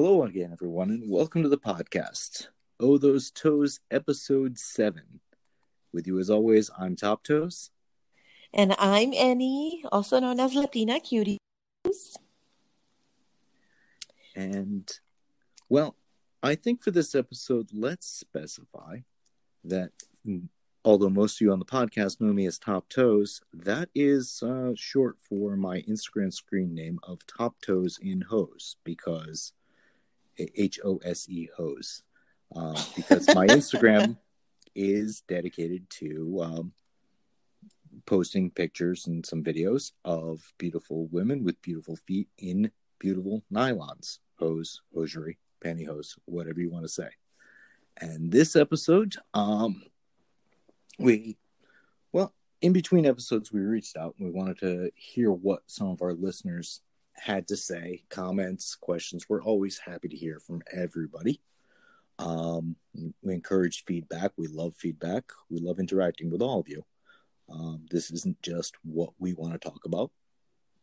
Hello again, everyone, and welcome to the podcast. Oh, Those Toes, episode seven. With you as always, I'm Top Toes. And I'm Annie, also known as Latina Cuties. And, well, I think for this episode, let's specify that although most of you on the podcast know me as Top Toes, that is uh, short for my Instagram screen name of Top Toes in Hose because H O S E Hose. Uh, because my Instagram is dedicated to um, posting pictures and some videos of beautiful women with beautiful feet in beautiful nylons, hose, hosiery, pantyhose, whatever you want to say. And this episode, um, we, well, in between episodes, we reached out and we wanted to hear what some of our listeners had to say, comments, questions. We're always happy to hear from everybody. Um, we encourage feedback. We love feedback. We love interacting with all of you. Um, this isn't just what we want to talk about.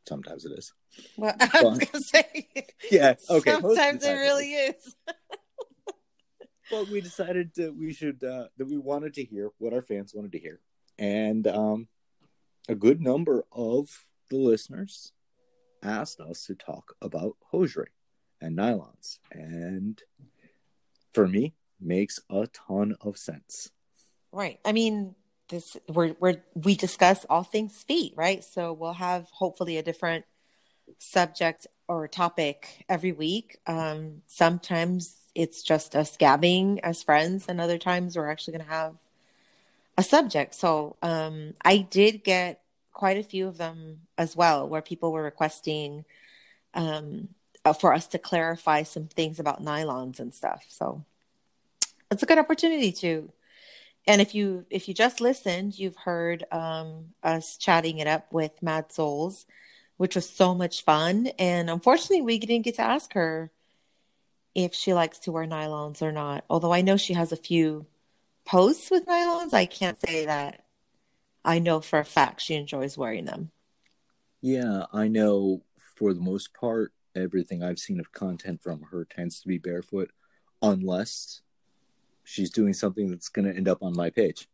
Sometimes it is. Well, I was But- gonna say, Yeah. Okay. most of the Sometimes it really is. Well, we decided that we should uh, that we wanted to hear what our fans wanted to hear, and um, a good number of the listeners asked us to talk about hosiery and nylons, and for me, makes a ton of sense. Right. I mean, this we're we're we discuss all things feet, right? So we'll have hopefully a different subject or topic every week. Um, sometimes it's just us gabbing as friends, and other times we're actually going to have a subject. So um, I did get quite a few of them as well, where people were requesting um, uh, for us to clarify some things about nylons and stuff. So it's a good opportunity to and if you if you just listened you've heard um us chatting it up with mad souls which was so much fun and unfortunately we didn't get to ask her if she likes to wear nylons or not although i know she has a few posts with nylons i can't say that i know for a fact she enjoys wearing them Yeah, I know for the most part, everything I've seen of content from her tends to be barefoot, unless she's doing something that's going to end up on my page.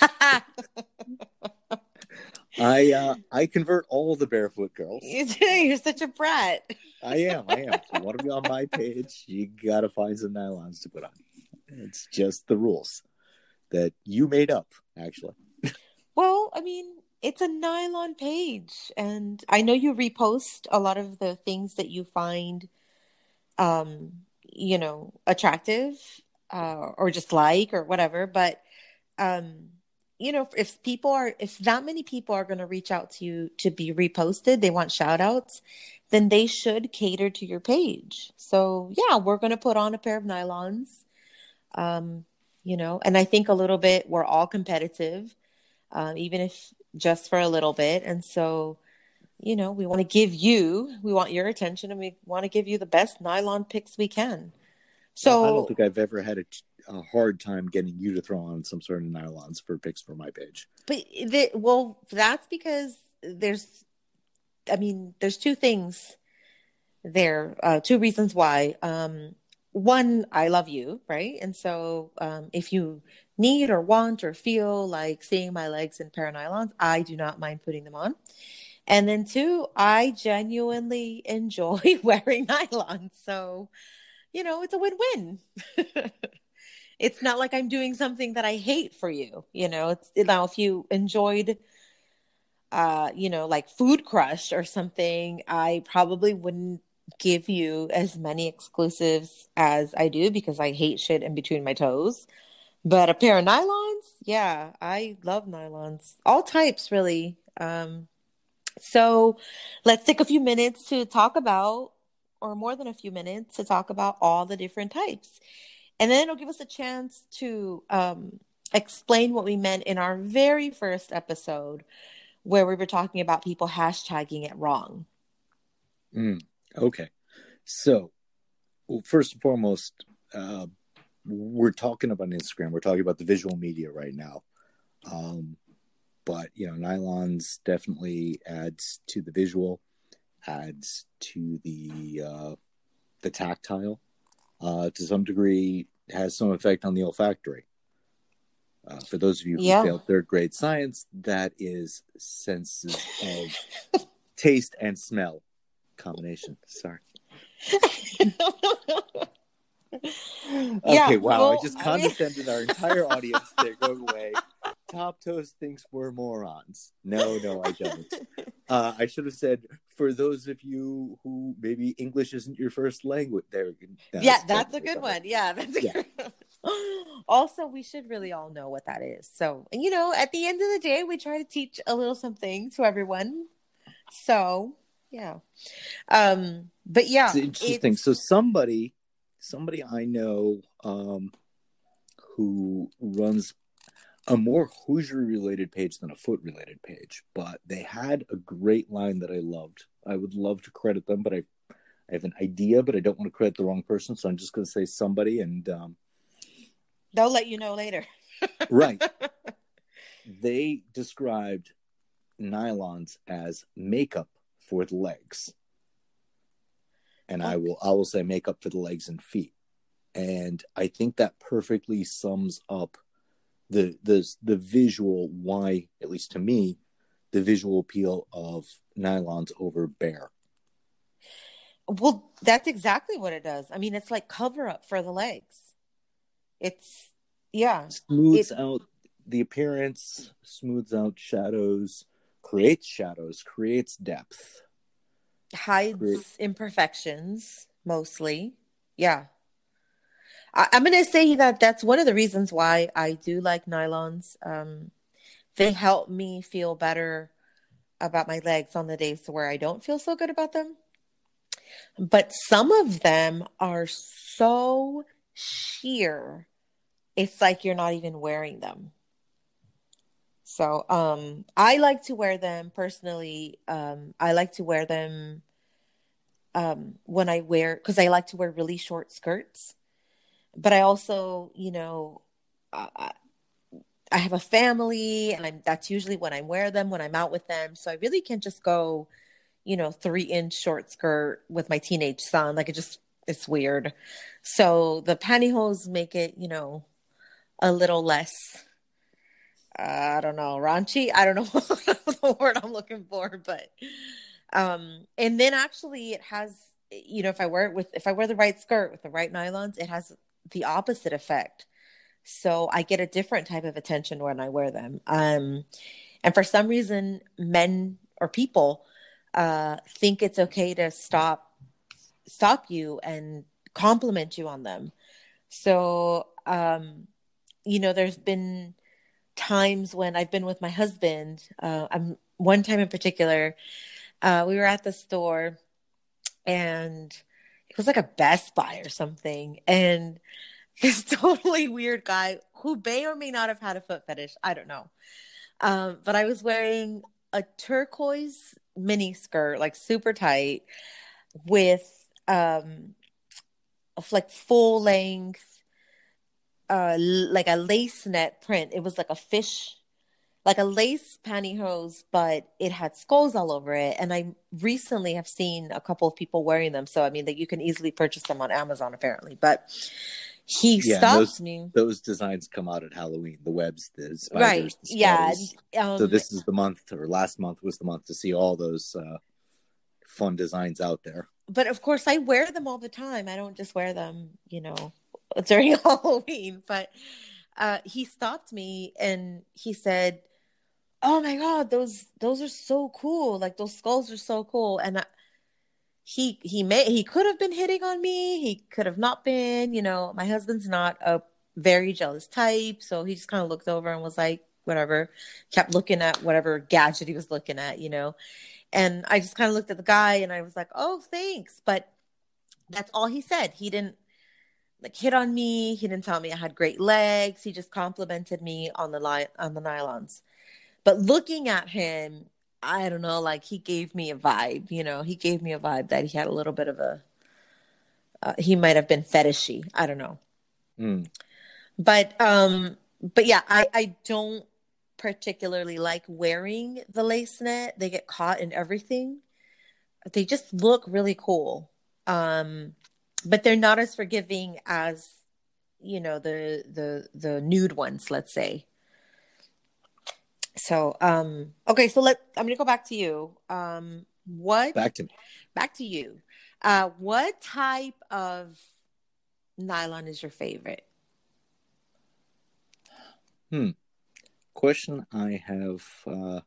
I uh, I convert all the barefoot girls. you're such a brat I am. I am. If you want to be on my page, you got to find some nylons to put on. It's just the rules that you made up, actually. Well, I mean, it's a nylon page, and I know you repost a lot of the things that you find, um, you know, attractive, uh, or just like, or whatever. But, um, you know, if people are, if that many people are going to reach out to you to be reposted, they want shout outs, then they should cater to your page. So, yeah, we're going to put on a pair of nylons, um, you know, and I think a little bit, we're all competitive um, even if just for a little bit. And so, you know, we want to give you, we want your attention, and we want to give you the best nylon picks we can. So, I don't think I've ever had a, a hard time getting you to throw on some sort of nylons for picks for my page. but the, well, that's because there's, I mean, there's two things there, uh, two reasons why. Um, one, I love you, right? And so, um, if you need or want or feel like seeing my legs in pair of nylons, I do not mind putting them on. And then two, I genuinely enjoy wearing nylons. So, you know, it's a win-win. it's not like I'm doing something that I hate for you. You know, it's now if you enjoyed uh, you know, like Food Crush or something, I probably wouldn't give you as many exclusives as I do because I hate shit in between my toes. But a pair of nylons, yeah, I love nylons. All types really. Um so let's take a few minutes to talk about or more than a few minutes to talk about all the different types. And then it'll give us a chance to um explain what we meant in our very first episode where we were talking about people hashtagging it wrong. Mm, okay. So, well, first and foremost, uh, we're talking about Instagram. We're talking about the visual media right now. Um, but, you know, nylons definitely adds to the visual, adds to the uh, the tactile. Uh, to some degree, has some effect on the olfactory. Uh, for those of you who Yeah. failed third grade science, that is senses of taste and smell combination. Sorry. Yeah, okay, wow. well, I just I mean- condescended our entire audience. They're going away. Top Toes thinks we're morons. No, no, I don't. Uh, I should have said for those of you who maybe English isn't your first language. There, yeah, that's a good one. Yeah, that's a Yeah. good one. Also, we should really all know what that is. So, you know, at the end of the day, we try to teach a little something to everyone. So, yeah. Um, but yeah, It's interesting. it's- So somebody, somebody I know, um, who runs a more hosiery related page than a foot related page, but they had a great line that I loved. I would love to credit them, but I, I have an idea, but I don't want to credit the wrong person, so I'm just going to say somebody. And um, they'll let you know later. right, they described nylons as makeup for the legs and i will i will say make up for the legs and feet. And i think that perfectly sums up the the the visual why at least to me the visual appeal of nylons over bare. Well, that's exactly what it does. I mean, it's like cover up for the legs. It's yeah, smooths It- out the appearance smooths out shadows creates shadows creates depth hides Great. imperfections mostly. Yeah. I, I'm gonna say that that's one of the reasons why I do like nylons. Um, they help me feel better about my legs on the days where I don't feel so good about them. But some of them are so sheer, it's like you're not even wearing them. So um I like to wear them personally. Um I like to wear them um when I wear because I like to wear really short skirts. But I also, you know, I, I have a family and I'm, that's usually when I wear them when I'm out with them. So I really can't just go, you know, three inch short skirt with my teenage son. Like it just, it's weird. So the pantyhose make it, you know, a little less, I don't know, raunchy. I don't know the word I'm looking for, but, um, and then actually it has, you know, if I wear it with, if I wear the right skirt with the right nylons, it has the opposite effect so I get a different type of attention when I wear them. Um, and for some reason, men or people uh, think it's okay to stop stop you and compliment you on them. So um, you know, there's been times when I've been with my husband. Uh, I'm one time in particular, uh, we were at the store, and it was like a Best Buy or something, and this totally weird guy who may or may not have had a foot fetish. I don't know. Um, but I was wearing a turquoise mini skirt, like super tight, with um, like full length, uh, like a lace net print. It was like a fish, like a lace pantyhose, but it had skulls all over it. And I recently have seen a couple of people wearing them. So I mean that you can easily purchase them on Amazon apparently. But he Yeah, stopped those- me. those designs come out at halloween the webs the spiders Right. the Yeah. Um, so this is the month or last month was the month to see all those uh, fun designs out there but of course I wear them all the time. I don't just wear them, you know, during Halloween. But uh, he stopped me and he said, "Oh my god, those those are so cool! Like those skulls are so cool." And I, he he may he could have been hitting on me. He could have not been. You know, my husband's not a very jealous type, so he just kind of looked over and was like, "Whatever." Kept looking at whatever gadget he was looking at, you know. And I just kind of looked at the guy and I was like, "Oh, thanks," but that's all he said. He didn't like hit on me. He didn't tell me I had great legs. He just complimented me on the line on the nylons. But looking at him, I don't know, like he gave me a vibe, you know, he gave me a vibe that he had a little bit of a uh, he might have been fetishy. I don't know. Hmm. But um but yeah, I I don't particularly like wearing the lace net. They get caught in everything. They just look really cool. Um but they're not as forgiving as you know the the the nude ones let's say so um okay so let i'm gonna go back to you um what Back to me. back to you uh what type of nylon is your favorite Hmm. Question I have uh,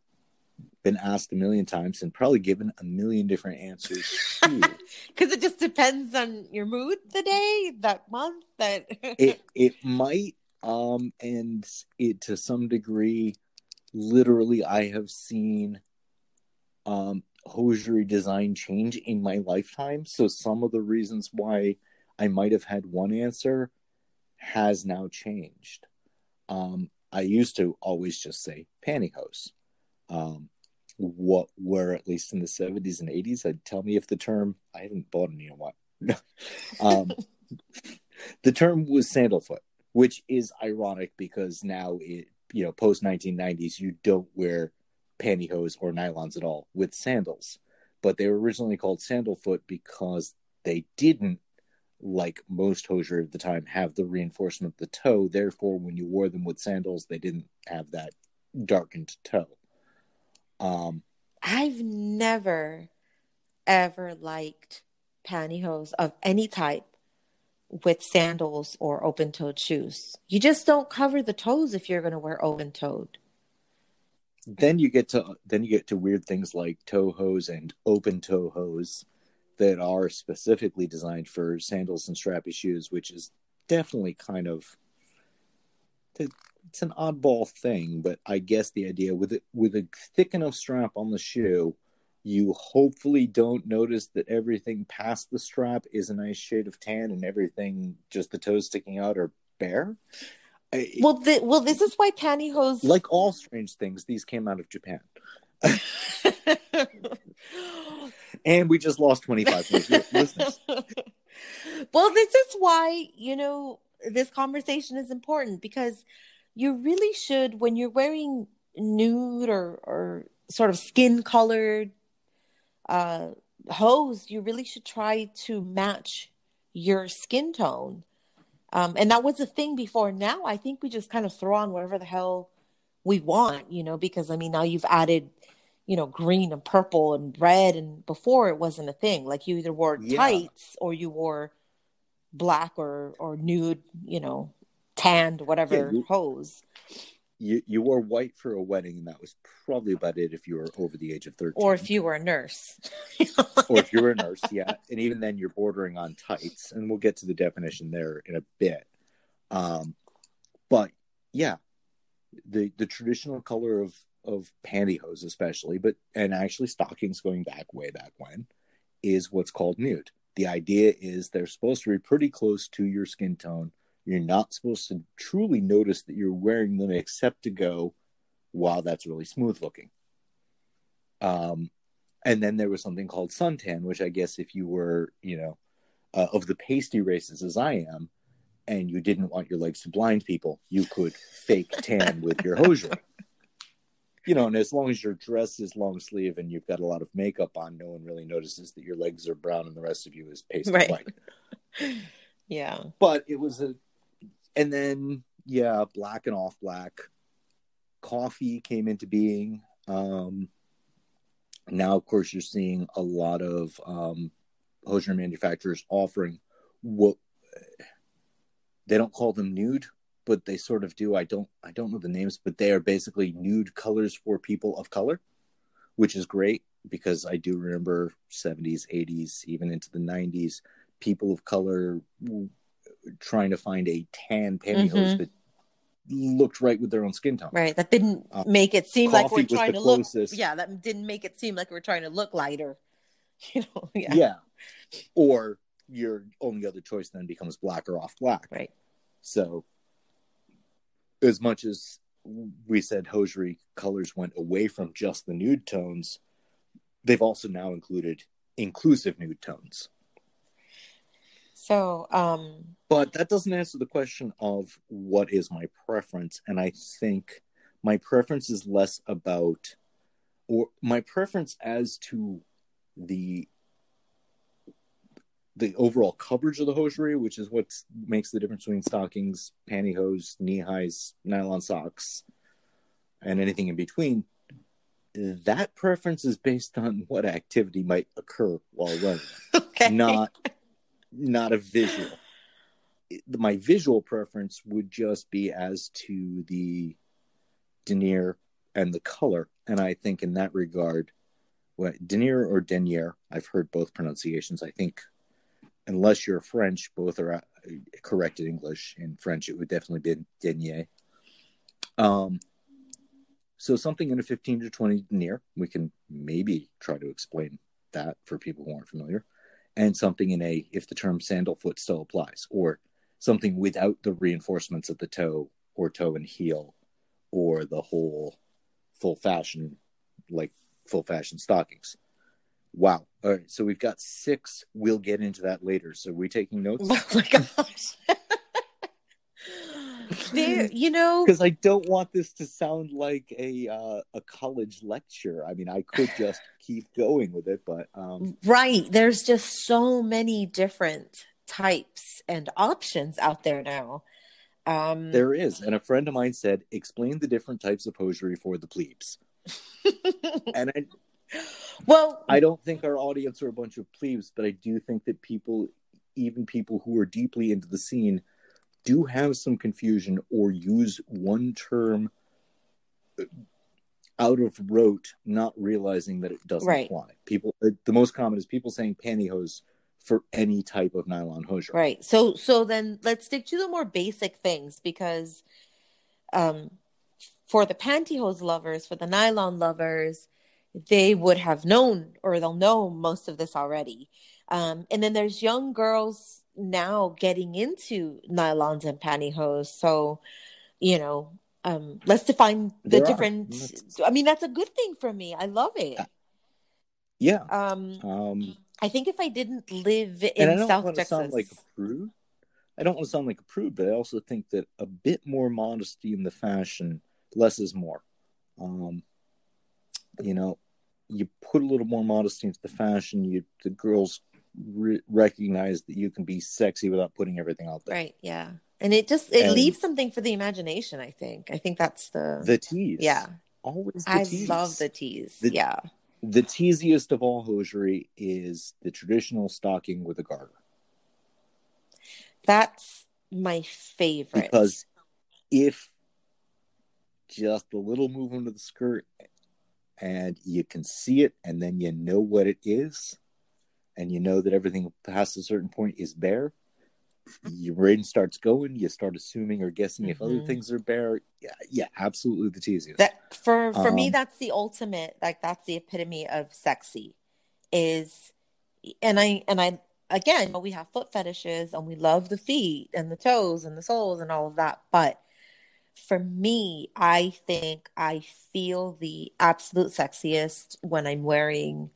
been asked a million times and probably given a million different answers because it just depends on your mood the day that month that it it might um and it to some degree literally i have seen um hosiery design change in my lifetime. So some of the reasons why i might have had one answer has now changed. Um i used to always just say pantyhose. Um what were at least in the 70s and 80s i'd tell me if the term i haven't bought any in a while um the term was sandalfoot, which is ironic because now it you know post 1990s you don't wear pantyhose or nylons at all with sandals, but they were originally called sandalfoot because they didn't like most hosiery of the time have the reinforcement of the toe. Therefore, when you wore them with sandals, they didn't have that darkened toe. Um, I've never ever liked pantyhose of any type with sandals or open toed shoes. You just don't cover the toes if you're going to wear open toed. then you get to then you get to weird things like toe hose and open toe hose that are specifically designed for sandals and strappy shoes, which is definitely kind of it's an oddball thing, but I guess the idea with it with a thick enough strap on the shoe, you hopefully don't notice that everything past the strap is a nice shade of tan and everything just the toes sticking out are bare. I- Well, the, well, this is why pantyhose. like all strange things, these came out of Japan. And we just lost 25 listeners. well, this is why, you know, this conversation is important because you really should, when you're wearing nude or, or sort of skin colored uh, hose, you really should try to match your skin tone. Um, and that was a thing before. Now, I think we just kind of throw on whatever the hell we want, you know, because I mean, now you've added you know, green and purple and red. And before it wasn't a thing. Like you either wore Yeah. tights or you wore black or or nude, you know, tanned, whatever Yeah, you- hose. You you wore white for a wedding, and that was probably about it if you were over the age of 13. Or if you were a nurse. or if you were a nurse, yeah. And even then, you're bordering on tights, and we'll get to the definition there in a bit. Um, but yeah, the the traditional color of of pantyhose, especially, but and actually stockings going back way back when, is what's called nude. The idea is they're supposed to be pretty close to your skin tone. You're not supposed to truly notice that you're wearing them, except to go, "Wow, that's really smooth looking." Um, and then there was something called suntan, which I guess if you were, you know, uh, of the pasty races as I am, and you didn't want your legs to blind people, you could fake tan with your hosiery. You know, and as long as your dress is long sleeve and you've got a lot of makeup on, no one really notices that your legs are brown and the rest of you is pasty Right. white. yeah. But it was a, and then yeah, black and off black. Coffee came into being. Um, now, of course, you're seeing a lot of um, hosiery manufacturers offering what they don't call them nude, but they sort of do. I don't, I don't know the names, but they are basically nude colors for people of color, which is great because I do remember 70s, 80s, even into the 90s, people of color trying to find a tan pantyhose Mhm. that looked right with their own skin tone. Right. That didn't Uh, make it seem like we're trying to look. Yeah, that didn't make it seem like we're trying to look lighter. You know, yeah. yeah. Or your only other choice then becomes black or off black. Right. So, as much as we said hosiery colors went away from just the nude tones, they've also now included inclusive nude tones. So, um, But that doesn't answer the question of what is my preference. And I think my preference is less about, or my preference as to the the overall coverage of the hosiery, which is what makes the difference between stockings, pantyhose, knee highs, nylon socks, and anything in between. That preference is based on what activity might occur while running, Okay. not not a visual. My visual preference would just be as to the denier and the color, and I think in that regard, what denier or denier, I've heard both pronunciations. I think unless you're French, both are uh, correct in English. In French, it would definitely be denier. Um, so something in a 15 to 20 denier, we can maybe try to explain that for people who aren't familiar, and something in a if the term sandal foot still applies, or something without the reinforcements at the toe or toe and heel, or the whole full fashion like full fashion stockings. Wow. All right. So we've got six. We'll get into that later. So we taking notes? Oh my gosh. there, you know, Because I don't want this to sound like a uh, a college lecture. I mean, I could just keep going with it, but um, right. There's just so many different types and options out there now. Um, there is. And a friend of mine said, "Explain the different types of hosiery for the plebes." And I, well, I don't think our audience are a bunch of plebes, but I do think that people, even people who are deeply into the scene, do have some confusion or use one term out of rote, not realizing that it doesn't Right. apply. People, the most common is people saying pantyhose for any type of nylon hosiery. Right. So so then let's stick to the more basic things because um for the pantyhose lovers, for the nylon lovers, they would have known or they'll know most of this already. Um and then there's young girls now getting into nylons and pantyhose. So, you know, um let's define the There different I mean that's a good thing for me. I love it. Yeah. Um Um, I think if I didn't live in don't South Texas sound like a prude. I don't want to sound like a prude, but I also think that a bit more modesty in the fashion, less is more. Um, you know, you put a little more modesty into the fashion. You the girls re- recognize that you can be sexy without putting everything out there. Right. Yeah. And it just it And- leaves something for the imagination. I think. I think that's the. The tease, yeah. always. The I tease. love the tease. The- yeah. The teasiest of all hosiery is the traditional stocking with a garter. That's my favorite. because if just a little movement of the skirt and you can see it and then you know what it is and you know that everything past a certain point is bare your brain starts going you start assuming or guessing if other Mhm. things are bare yeah yeah absolutely the teasiest that for for me Um, that's the ultimate like that's the epitome of sexy is and I and I again we have foot fetishes and we love the feet and the toes and the soles and all of that but for me I think I feel the absolute sexiest when I'm wearing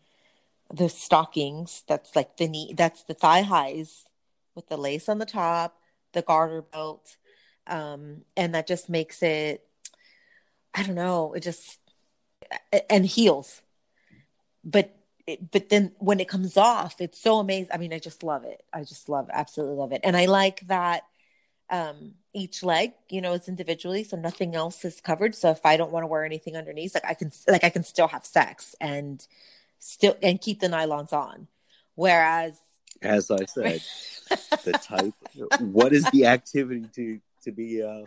the stockings that's like the knee that's the thigh highs with the lace on the top the garter belt um and that just makes it I don't know. It just and heels, but but then when it comes off, it's so amazing. I mean, I just love it. I just love, absolutely love it, and I like that um each leg, you know, is individually, so nothing else is covered. So if I don't want to wear anything underneath, like I can, like I can still have sex and still and keep the nylons on. Whereas, as i said the type what is the activity to to be uh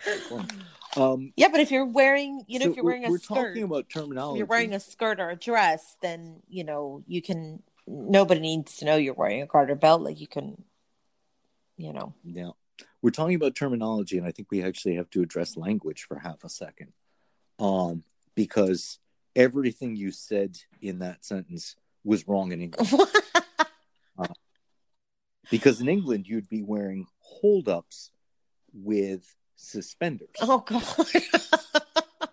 um yeah, but if you're wearing, you know, so if you're wearing a we're skirt, talking about if terminology you're wearing a skirt or a dress, then you know you can. Nobody needs to know you're wearing a garter belt. Like you can, you know. Yeah, we're talking about terminology, and I think we actually have to address language for half a second. Um, because everything you said in that sentence was wrong in English. Uh, because in England, you'd be wearing holdups with suspenders. oh god.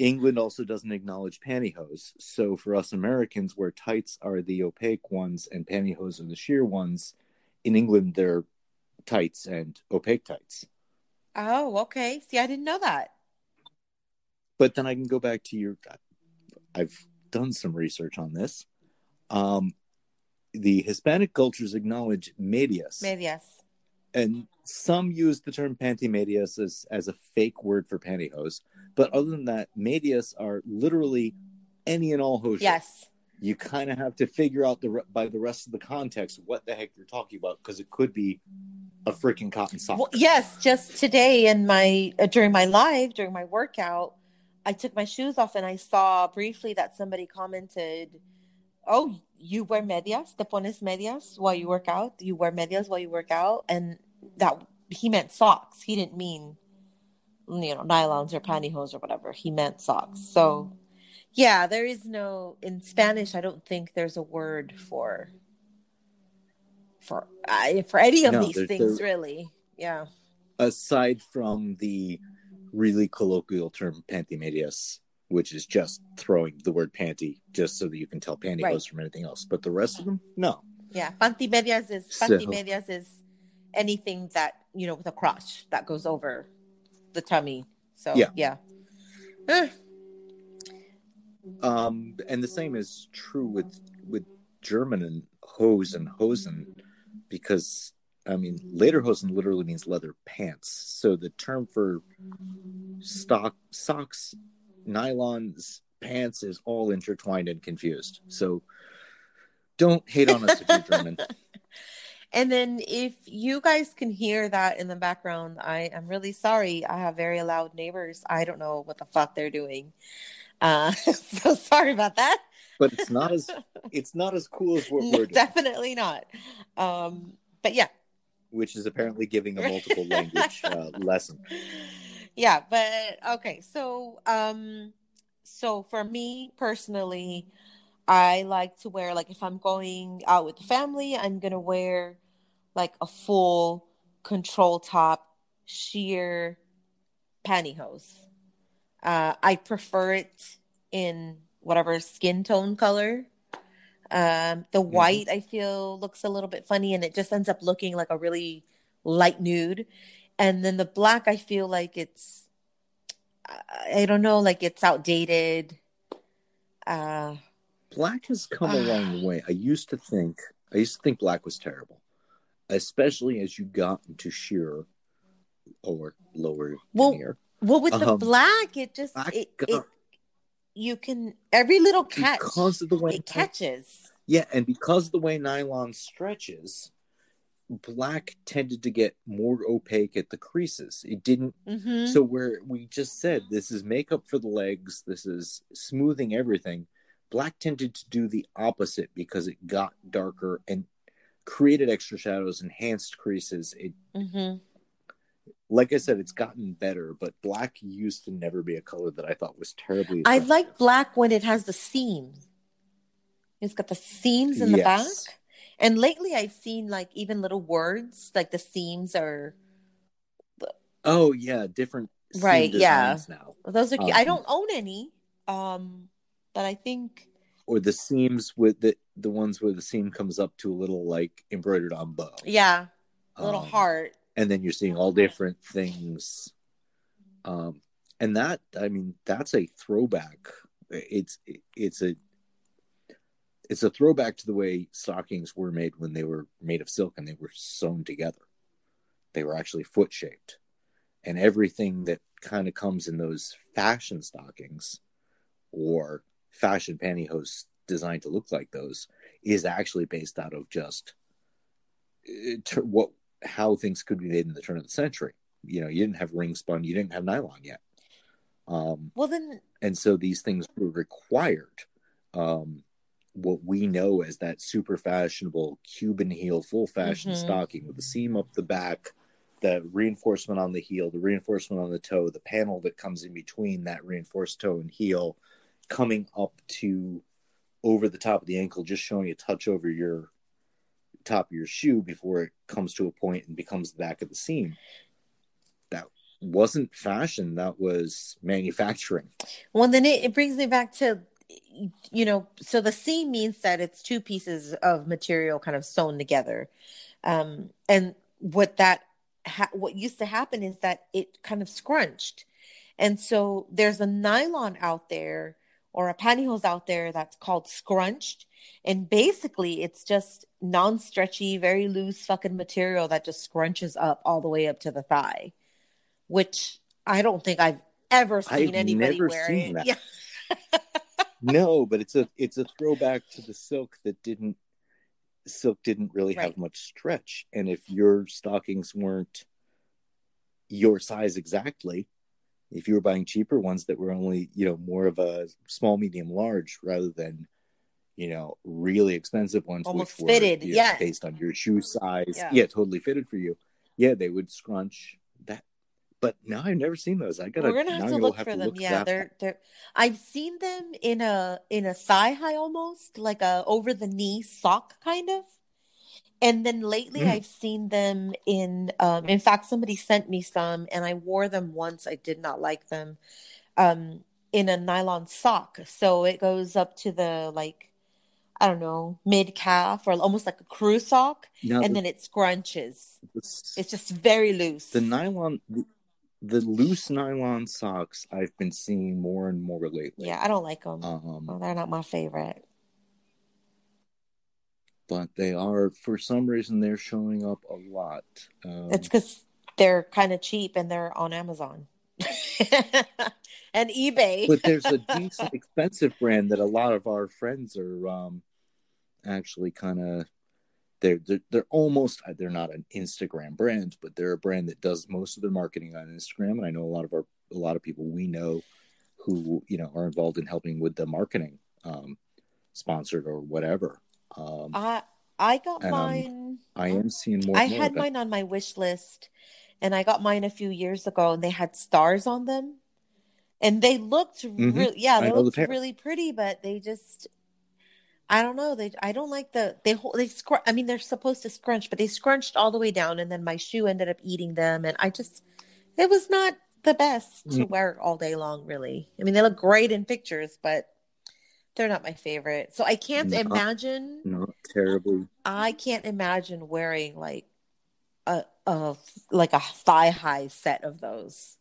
England also doesn't acknowledge pantyhose. So for us Americans, where tights are the opaque ones and pantyhose are the sheer ones, in England, they're tights and opaque tights. oh, okay. See, I didn't know that. But then I can go back to your. I've done some research on this. Um, because in England, you'd be wearing hold ups with suspenders. So for us Americans, where tights are the opaque ones and pantyhose are the sheer ones, in England they're tights and opaque tights. The Hispanic cultures acknowledge medias, Medias. and some use the term panty-medias as, as a fake word for pantyhose. But other than that, medias are literally any and all hose. Yes. You kind of have to figure out the by the rest of the context what the heck you're talking about because it could be a freaking cotton sock. Well, yes, just today in my uh, during my live during my workout, I took my shoes off and I saw briefly that somebody commented, "Oh, you wear medias? Te pones medias while you work out? You wear medias while you work out?" And that he meant socks. He didn't mean you know nylons or pantyhose or whatever. He meant socks. So, yeah, there is no in Spanish. I don't think there's a word for for uh, for any of No, these things really. Yeah. Aside from the really colloquial term panty-medias, which is just throwing the word panty just so that you can tell panty Right. from anything else. But the rest of them, no. Yeah, panty medias is So- panty medias is anything that you know with a crotch that goes over the tummy. So Yeah. yeah, Eh, Um, and the same is true with with German and hose and hosen, because I mean lederhosen literally means leather pants. So the term for stock socks, nylons, pants is all intertwined and confused. So don't hate on us if you're German. and then if you guys can hear that in the background, I am really sorry. I have very loud neighbors. I don't know what the fuck they're doing. Uh, so sorry about that. But it's not as it's not as cool as what No, we're doing, definitely not. Um, but yeah, which is apparently giving a multiple language uh, lesson. yeah but okay so um so for me personally i like to wear like if i'm going out with the family i'm gonna wear like a full control top sheer pantyhose uh i prefer it in whatever skin tone color um the white i feel looks a little bit funny and it just ends up looking like a really light nude and then the black i feel like it's i don't know like it's outdated uh black has come a long way. I used to think I used to think black was terrible, especially as you got into sheer or lower Well, denier. well with the Um, black it just black it, got- it you can every little catch because of the way it catches yeah, and because of the way nylon stretches, black tended to get more opaque at the creases. It didn't. hmm So where we just said this is makeup for the legs, this is smoothing everything. Black tended to do the opposite because it got darker and created extra shadows, enhanced creases. It, hmm like I said, it's gotten better, but black used to never be a color that I thought was terribly. i like black when it has the seams it's got the seams in the back and lately i've seen like even little words like the seams are Oh yeah, different Right, yeah. now, those are cute. i Um, don't own any um but i think or the seams with the the ones where the seam comes up to a little like embroidered on bow. yeah a little Um, heart and then you're seeing all different things. Um and that i mean that's a throwback. It's it's a it's a throwback to the way stockings were made when they were made of silk and they were sewn together. They were actually foot shaped. And everything that kind of comes in those fashion stockings or fashion pantyhose designed to look like those is actually based out of just uh, what how things could be made in the turn of the century. You know, you didn't have ring spun, you didn't have nylon yet. Um, well then and so these things were required. Um, what we know as that super fashionable Cuban heel full fashion Mhm. stocking with the seam up the back, the reinforcement on the heel, the reinforcement on the toe, the panel that comes in between that reinforced toe and heel, coming up to over the top of the ankle, just showing a touch over your top of your shoe before it comes to a point and becomes the back of the seam. That wasn't fashion, that was manufacturing. Well, then it, it brings me back to, you know, so the seam means that it's two pieces of material kind of sewn together. Um, and what that, ha- what used to happen is that it kind of scrunched. And so there's a nylon out there or a pantyhose out there that's called scrunched. And basically, it's just non stretchy, very loose fucking material that just scrunches up all the way up to the thigh, which I don't think I've ever seen I've anybody never wearing. seen that. Yeah. no, but it's a it's a throwback to the silk that didn't silk didn't really Right. have much stretch. And if your stockings weren't your size exactly, if you were buying cheaper ones that were only, you know, more of a small, medium, large rather than, you know, really expensive ones Almost which were fitted, you know, yeah. based on your shoe size. Yeah. Yeah. totally fitted for you. Yeah, they would scrunch that. But now I've never seen those. I gotta We're gonna have to look have for to them. look yeah, they're they're. I've seen them in a in a thigh high almost, like a over the knee sock kind of. And then lately, Mm. I've seen them in. Um, in fact, somebody sent me some, and I wore them once. I did not like them. Um, in a nylon sock, so it goes up to the like, I don't know, mid calf or almost like a crew sock, now and the, then it scrunches. the- It's just very loose. the nylon the, the loose nylon socks I've been seeing more and more lately. yeah, I don't like them. Um, well, they're not my favorite. But they are for some reason they're showing up a lot. Um, It's because they're kind of cheap and they're on Amazon and eBay. but there's a decent expensive brand that a lot of our friends are um actually kind of they're, they're they're almost they're not an Instagram brand, but they're a brand that does most of their marketing on Instagram. And I know a lot of our a lot of people we know who you know are involved in helping with the marketing, um, sponsored or whatever. Um, I I got um, mine. I am seeing more. I more had mine on my wish list, and I got mine a few years ago, and they had stars on them, and they looked really yeah, Mm-hmm. I they the looked pair. really pretty, but they just. I don't know. They I don't like the they hold they scrunch. I mean, they're supposed to scrunch, but they scrunched all the way down, and then my shoe ended up eating them, and I just it was not the best to Mm. wear all day long. Really, I mean, they look great in pictures, but they're not my favorite. So I can't No. imagine. not terribly. I can't imagine wearing like a a like a thigh high set of those.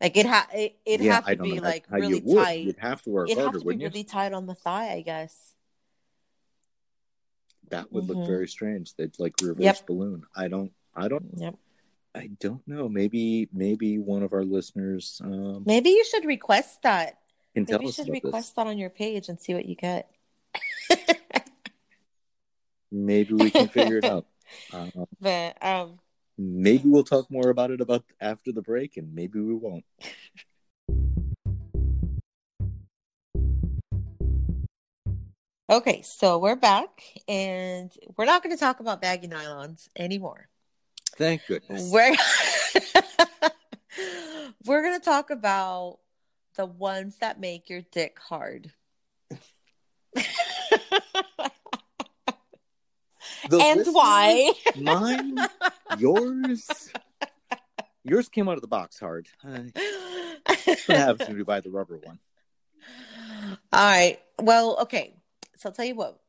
Like it ha it it'd yeah, have to be like you really would. tight. You'd have to wear a It'd have to be you? really tight on the thigh, I guess. That would Mhm. look very strange. They'd like reverse Yep. balloon. I don't. I don't. Yep. I don't know. Maybe maybe one of our listeners um, Maybe you should request that. Can tell Maybe you should request that on your page and see what you get. Maybe we can figure it out. But um maybe we'll talk more about it about after the break, and maybe we won't. okay, so we're back and we're not going to talk about baggy nylons anymore. Thank goodness. We're we're gonna talk about the ones that make your dick hard. And why? Mine, yours. Yours came out of the box hard. Happens when we buy the rubber one? All right. Well, okay. So I'll tell you what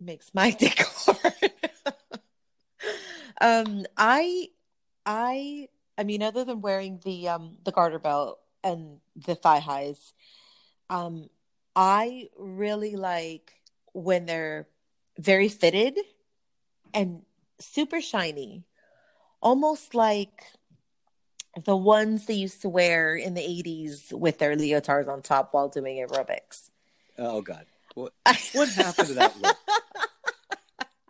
makes my dick hard. um, I, I, I mean, other than wearing the um the garter belt and the thigh highs, um, I really like when they're very fitted and super shiny, almost like the ones they used to wear in the 80s with their leotards on top while doing aerobics. Oh God, what what happened to that look?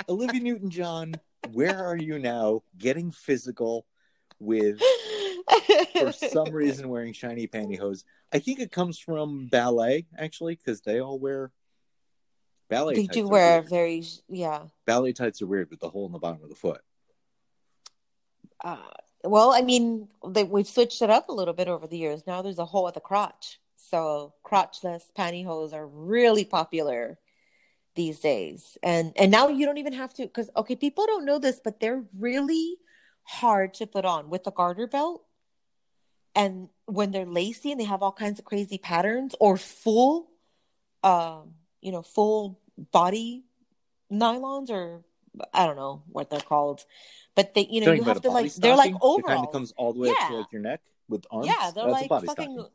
Olivia Newton John, where are you now? Getting physical with for some reason wearing shiny pantyhose. I think it comes from ballet actually because they all wear ballet. they do wear very yeah ballet tights are weird with the hole in the bottom of the foot. uh, well i mean they, we've switched it up a little bit over the years now there's a hole at the crotch so crotchless pantyhose are really popular these days and and now you don't even have to because okay people don't know this but they're really hard to put on with a garter belt and when they're lacy and they have all kinds of crazy patterns or full um you know full body nylons or i don't know what they're called but they you know you have to like they're like stocking that kind overalls of comes all the way up to like your neck with arms. yeah they're That's like fucking stocking.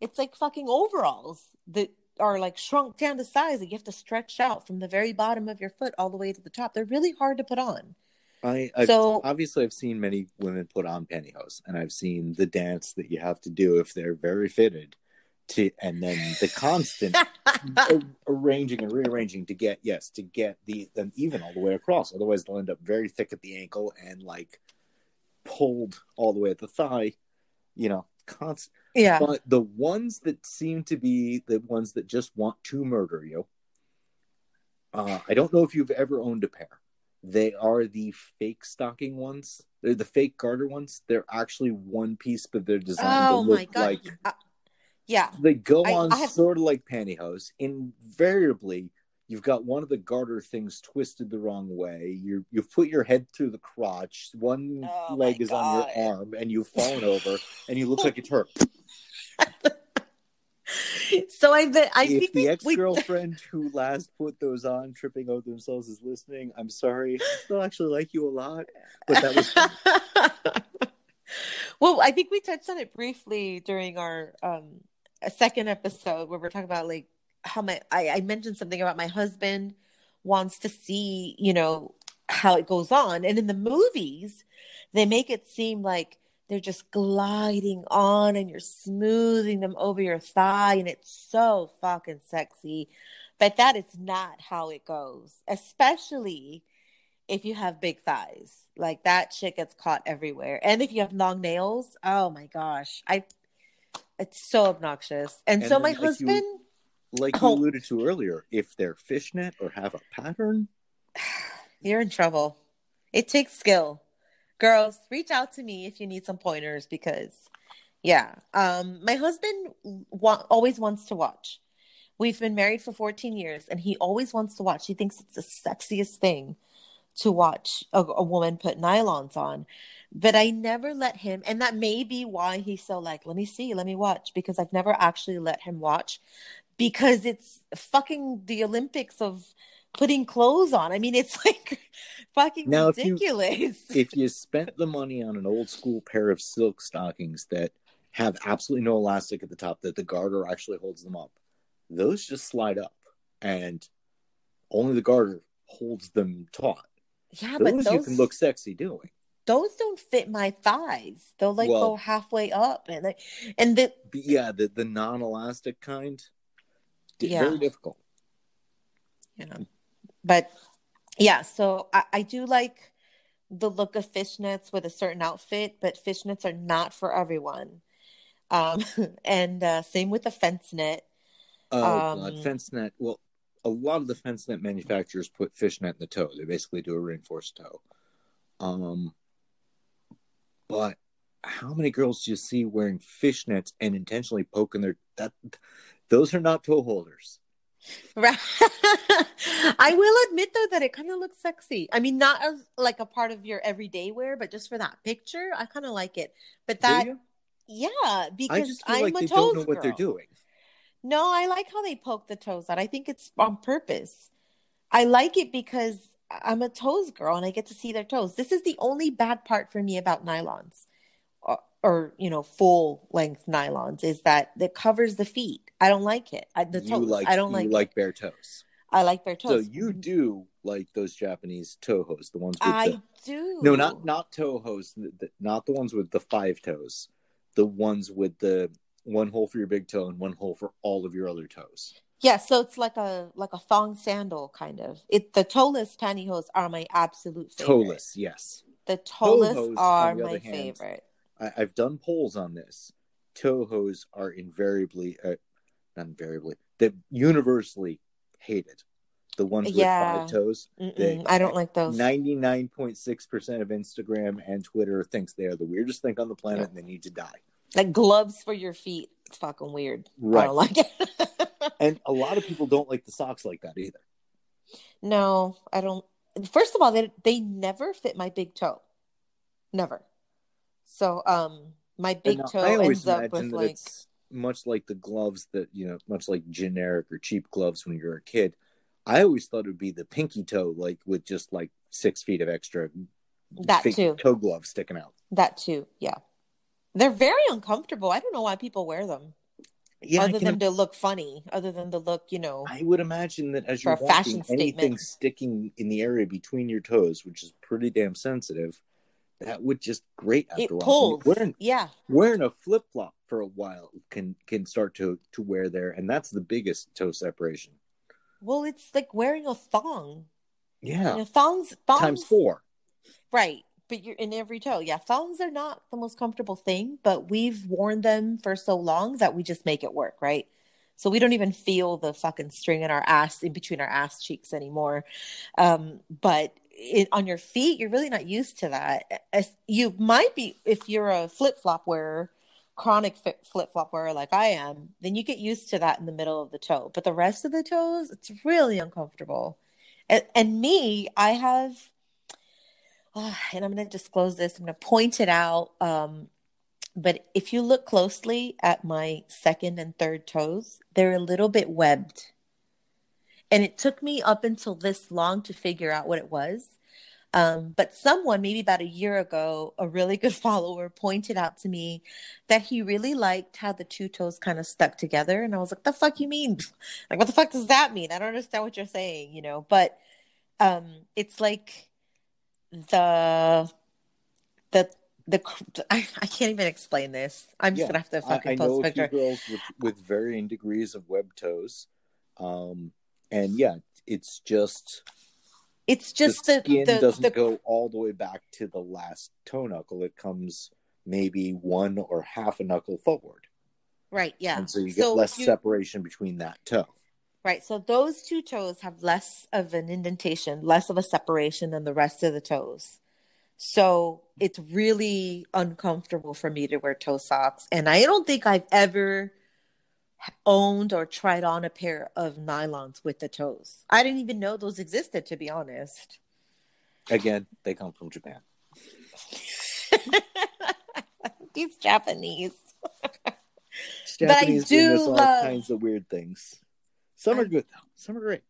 it's like fucking overalls that are like shrunk down to size that you have to stretch out from the very bottom of your foot all the way to the top. They're really hard to put on. I I've, So- obviously I've seen many women put on pantyhose, and I've seen the dance that you have to do if they're very fitted, to and then the constant arranging and rearranging to get yes to get the them even all the way across. Otherwise, they'll end up very thick at the ankle and like pulled all the way at the thigh. You know, constant. yeah. But the ones that seem to be the ones that just want to murder you. Uh, I don't know if you've ever owned a pair. They are the fake stocking ones. They're the fake garter ones. They're actually one piece, but they're designed Oh to look god. like Uh, yeah. they go I- on I have- sort of like pantyhose. Invariably, you've got one of the garter things twisted the wrong way. You you've put your head through the crotch. One Oh leg is on your arm, and you've fallen over, and you look like a turtle. So I bet I if think the ex girlfriend who last put those on, tripping over themselves, is listening, I'm sorry. I still actually like you a lot, but that was well, I think we touched on it briefly during our um second episode where we're talking about like how my I, I mentioned something about my husband wants to see, you know, how it goes on. And in the movies, they make it seem like they're just gliding on and you're smoothing them over your thigh and it's so fucking sexy. But that is not how it goes, especially if you have big thighs. Like that shit gets caught everywhere. And if you have long nails, oh my gosh. I it's so obnoxious. And, And so my like, you- husband Like you Oh. alluded to earlier, if they're fishnet or have a pattern, You're in trouble. It takes skill. Girls, reach out to me if you need some pointers because yeah. Um my husband wa- always wants to watch. We've been married for 14 years and he always wants to watch. He thinks it's the sexiest thing to watch a, a woman put nylons on. But I never let him and that may be why he's so like, let me see, let me watch because I've never actually let him watch because it's fucking the Olympics of putting clothes on. I mean, it's like fucking Now, if you- ridiculous. if you spent the money on an old school pair of silk stockings that have absolutely no elastic at the top, that the garter actually holds them up, those just slide up and only the garter holds them taut. yeah, but Those, those you can look sexy doing. those don't fit my thighs. They'll like Well- go halfway up and like, and the yeah, the, the non elastic kind, Yeah. very difficult. you know, but yeah. So I, I do like the look of fishnets with a certain outfit, but fishnets are not for everyone. Um, and uh, same with the fence net. Oh, God. Um, Fence net. Well, a lot of the fence net manufacturers put fishnet in the toe. They basically do a reinforced toe. Um, but how many girls do you see wearing fishnets and intentionally poking their that? Those are not toe holders. Right. I will admit though that it kind of looks sexy. I mean, not as like a part of your everyday wear, but just for that picture, I kind of like it. But that, yeah, I because just feel I'm like a they toes don't know what they're girl. doing. No, I like how they poke the toes out. I think it's on purpose. I like it because I'm a toes girl and I get to see their toes. This is the only bad part for me about nylons or, or you know, full length nylons is that it covers the feet. I don't like it. I, the toes. like I don't you like, like bare toes. I like their So you do like those Japanese toe hose, the ones with I the do. no, not not toe hose, the, the- not the ones with the five toes, the ones with the one hole for your big toe and one hole for all of your other toes. Yeah, so it's like a like a thong sandal kind of. It the toeless pantyhose are my absolute favorite. Toeless, yes. The toeless Toe hose, are my hand, favorite. I, I've done polls on this. Toe hose are invariably, uh, not invariably, they're universally hated. The ones Yeah. with five toes. They- I don't like those. 99.6% of Instagram and Twitter thinks they are the weirdest thing on the planet Yeah. and they need to die. Like gloves for your feet. It's fucking weird. Right. I don't like it. And a lot of people don't like the socks like that either. no, I don't. First of all, they they never fit my big toe. Never. So um my big And toe I always ends up with like it's much like the gloves that, you know, much like generic or cheap gloves when you're a kid. I always thought it would be the pinky toe, like with just like six feet of extra That too. toe gloves sticking out. that too. Yeah. They're very uncomfortable. I don't know why people wear them. yeah, other than to look funny, other than to look, you know, I would imagine that as you're fashion walking, anything statement. sticking in the area between your toes, which is pretty damn sensitive, that would just grate after it a while. pulls. Wearing Yeah. wearing a flip flop for a while can can start to to wear there, and that's the biggest toe separation. Well, it's like wearing a thong. Yeah, You know, thongs, thongs times four. Right. But you're in every toe. Yeah. Thongs are not the most comfortable thing, but we've worn them for so long that we just make it work, right? So we don't even feel the fucking string in our ass in between our ass cheeks anymore. Um, but it, on your feet, you're really not used to that. As you might be if you're a flip flop wearer, chronic flip flop wearer like I am, then you get used to that in the middle of the toe. But the rest of the toes, it's really uncomfortable. And, and me, I have Ah, and I'm going to disclose this. I'm going to point it out. Um, but if you look closely at my second and third toes, they're a little bit webbed. And it took me up until this long to figure out what it was. Um, but someone, maybe about a year ago, a really good follower pointed out to me that he really liked how the two toes kind of stuck together. And I was like, the fuck you mean? Like, what the fuck does that mean? I don't understand what you're saying, you know? But um, it's like, the the the I, I can't even explain this. I'm just Yeah, gonna have to I, fucking I post know a picture. girls with with varying degrees of web toes, um, and yeah, it's just It's just the the skin the, doesn't the go all the way back to the last toe knuckle. It comes maybe one or half a knuckle forward, right, yeah. and so you get less you- separation between that toe. Right, so those two toes have less of an indentation, less of a separation than the rest of the toes. So it's really uncomfortable for me to wear toe socks, and I don't think I've ever owned or tried on a pair of nylons with the toes. I didn't even know those existed, to be honest. Again, they come from Japan. These Japanese. Japanese I bring us do all love- kinds of weird things. Some are I- good though. Some are great.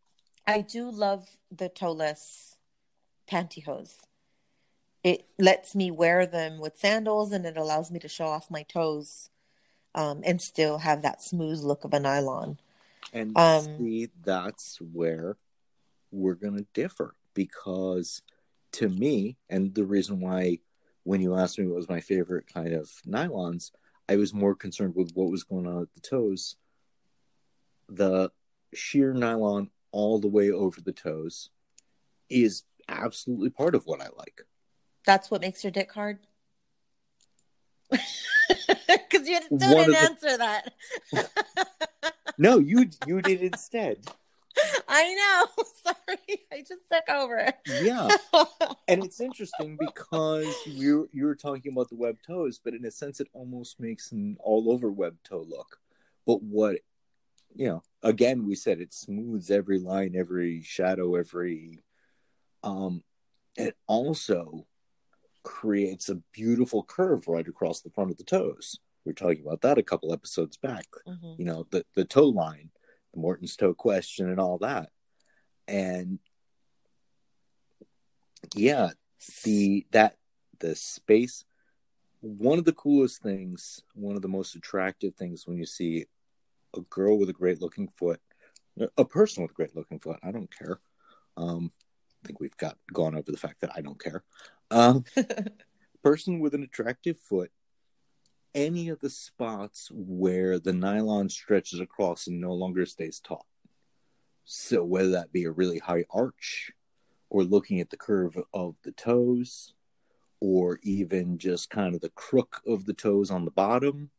I do love the toeless pantyhose. It lets me wear them with sandals and it allows me to show off my toes um, and still have that smooth look of a nylon. And Um, see, that's where we're going to differ because to me, and the reason why when you asked me what was my favorite kind of nylons, I was more concerned with what was going on at the toes. The sheer nylon all the way over the toes is absolutely part of what I like. That's what makes your dick hard? Because you still didn't the- answer that. No, you you did instead. I know. Sorry. I just took over. Yeah. and it's interesting because you you were talking about the web toes, but in a sense, it almost makes an all over web toe look. But what you know, again, we said it smooths every line, every shadow, every. Um, it also creates a beautiful curve right across the front of the toes. We were talking about that a couple episodes back. Mhm. You know, the the toe line, the Morton's toe question, and all that, and yeah, the that the space one of the coolest things one of the most attractive things when you see a girl with a great looking foot a person with a great looking foot i don't care um i think we've got gone over the fact that i don't care um person with an attractive foot any of the spots where the nylon stretches across and no longer stays taut so whether that be a really high arch or looking at the curve of the toes or even just kind of the crook of the toes on the bottom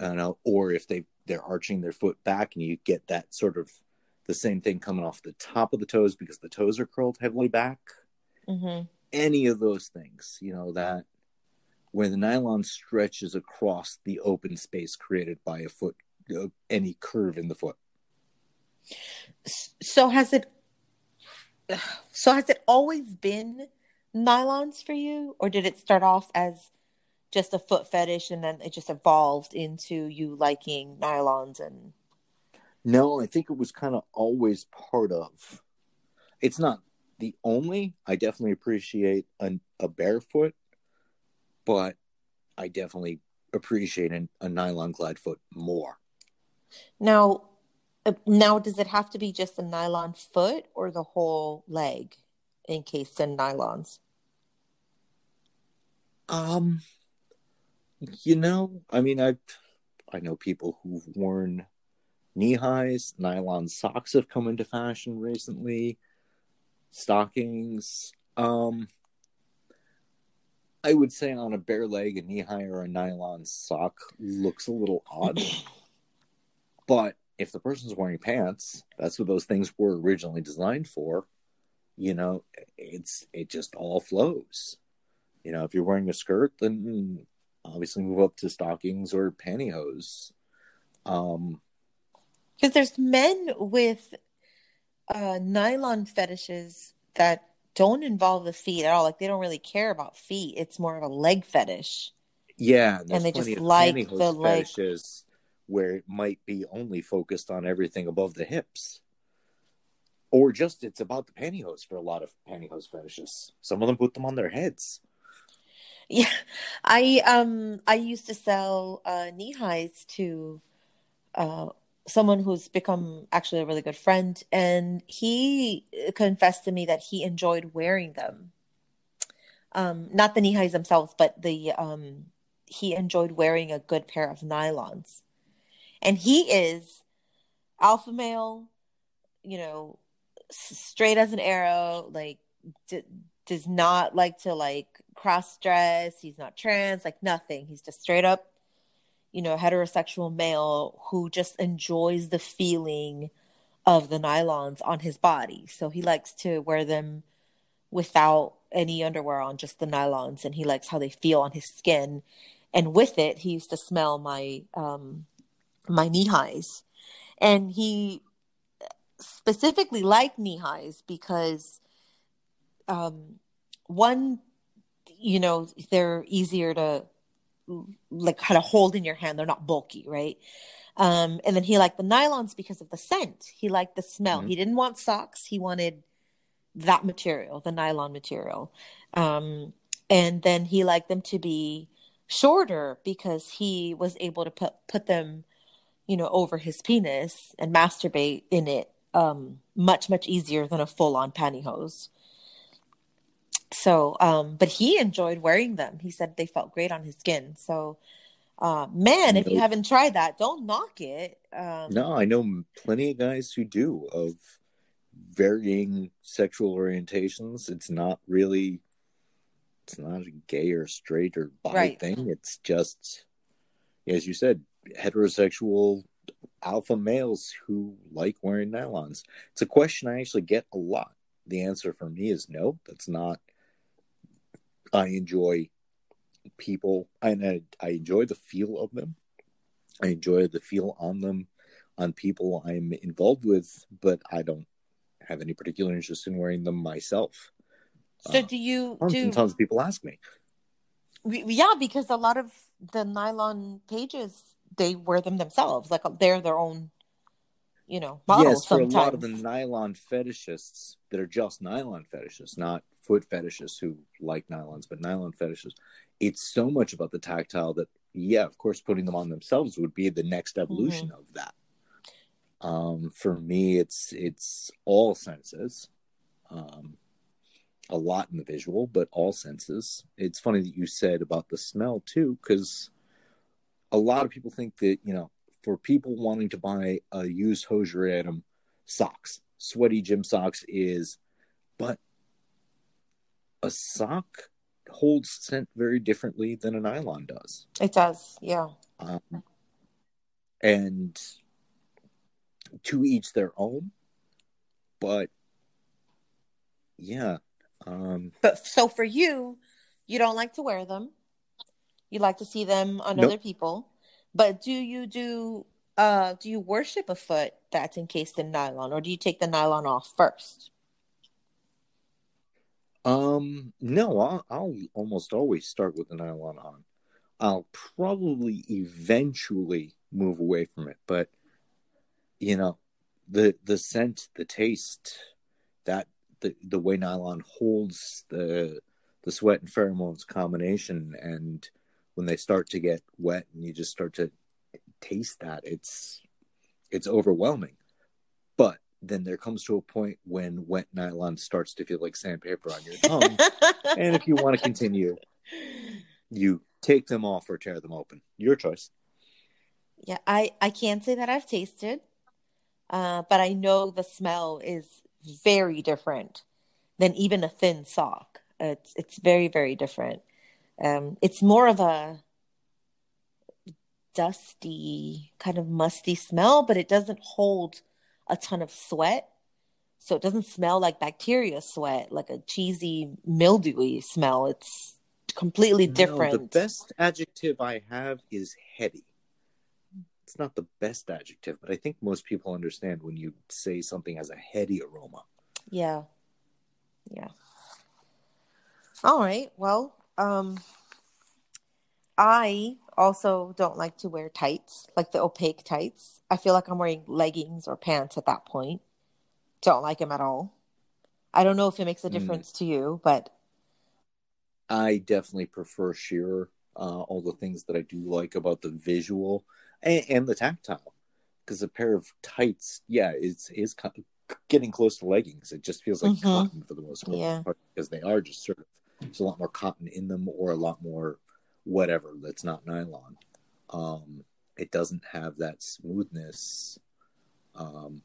know, or if they they're arching their foot back and you get that sort of the same thing coming off the top of the toes because the toes are curled heavily back Mhm. Any of those things you know that where the nylon stretches across the open space created by a foot uh, any curve in the foot So has it so has it always been nylons for you or did it start off as just a foot fetish and then it just evolved into you liking nylons and No, I think it was kind of always part of. It's not the only. I definitely appreciate a, a barefoot, but I definitely appreciate an, a nylon clad foot more. Now, uh, now does it have to be just a nylon foot or the whole leg encased in nylons? Um, you know, I mean, I I know people who've worn knee highs, nylon socks have come into fashion recently, stockings. Um, I would say on a bare leg, a knee high or a nylon sock looks a little odd. but if the person's wearing pants, that's what those things were originally designed for. You know, it's it just all flows. You know, if you're wearing a skirt, then obviously move up to stockings or pantyhose. Um, because there's men with uh, nylon fetishes that don't involve the feet at all. Like they don't really care about feet. It's more of a leg fetish. Yeah, and, they just like the leg where it might be only focused on everything above the hips. Or just it's about the pantyhose for a lot of pantyhose fetishes. Some of them put them on their heads. Yeah, I um I used to sell uh, knee highs to uh, someone who's become actually a really good friend, and he confessed to me that he enjoyed wearing them. Um, not the knee highs themselves, but the um, he enjoyed wearing a good pair of nylons, and he is alpha male, you know, straight as an arrow, like d- does not like to like cross dress. He's not trans, like nothing. He's just straight up, you know, heterosexual male who just enjoys the feeling of the nylons on his body. So he likes to wear them without any underwear on, just the nylons, and he likes how they feel on his skin. And with it, he used to smell my um, my knee highs, and he specifically liked knee highs because um, one you know they're easier to like kind of hold in your hand. They're not bulky right? Um and then he liked the nylons because of the scent. He liked the smell. Mm-hmm. he didn't want socks. He wanted that material the nylon material. Um and then he liked them to be shorter because he was able to put put them you know over his penis and masturbate in it um much much easier than a full on pantyhose so, um, but he enjoyed wearing them. He said they felt great on his skin. So, uh, man, if you haven't tried that, don't knock it. Um, no, I know plenty of guys who do of varying sexual orientations. It's not really, it's not a gay or straight or bi right. thing. It's just, as you said, heterosexual alpha males who like wearing nylons. It's a question I actually get a lot. The answer for me is no, that's not I enjoy people and I, I enjoy the feel of them. I enjoy the feel on them, on people I'm involved with, but I don't have any particular interest in wearing them myself. So, uh, do you? Tons do... and tons of people ask me. Yeah, because a lot of the nylon pages they wear them themselves, like they're their own, you know, models. Yes, for sometimes. a lot of the nylon fetishists that are just nylon fetishists, not foot fetishists who like nylons, but nylon fetishes, it's so much about the tactile that, yeah, of course, putting them on themselves would be the next evolution mm-hmm. of that. Um, for me, it's it's all senses, um, a lot in the visual, but all senses. It's funny that you said about the smell too, because a lot of people think that you know, for people wanting to buy a used hosiery item, socks, sweaty gym socks is, but a sock holds scent very differently than a nylon does. It does, yeah. Um, and to each their own, but yeah. Um, but so for you, you don't like to wear them. You like to see them on nope. other people. But do you do uh do you worship a foot that's encased in nylon or do you take the nylon off first? Um, no, I'll, I'll almost always start with the nylon on. I'll probably eventually move away from it, but you know, the the scent, the taste, that the the way nylon holds the the sweat and pheromones combination, and when they start to get wet and you just start to taste that, it's it's overwhelming. Then there comes to a point when wet nylon starts to feel like sandpaper on your tongue. and if you want to continue, you take them off or tear them open. Your choice. Yeah, I I can't say that I've tasted, uh, but I know the smell is very different than even a thin sock. It's it's very very different. Um, it's more of a dusty kind of musty smell, but it doesn't hold a ton of sweat. So it doesn't smell like bacteria sweat, like a cheesy, mildewy smell. It's completely different. No, the best adjective I have is heady. It's not the best adjective, but I think most people understand when you say something has a heady aroma. Yeah. Yeah. All right. Well, um I also don't like to wear tights, like the opaque tights. I feel like I'm wearing leggings or pants at that point. Don't like them at all. I don't know if it makes a mm. difference mm. to you, but I definitely prefer sheer. Uh, all the things that I do like about the visual and, and the tactile, because a pair of tights, yeah, it's is getting close to leggings. It just feels like mm-hmm. cotton for the most part, yeah. because they are just sort of there's a lot more cotton in them, or a lot more whatever that's not nylon. Um, it doesn't have that smoothness. Um,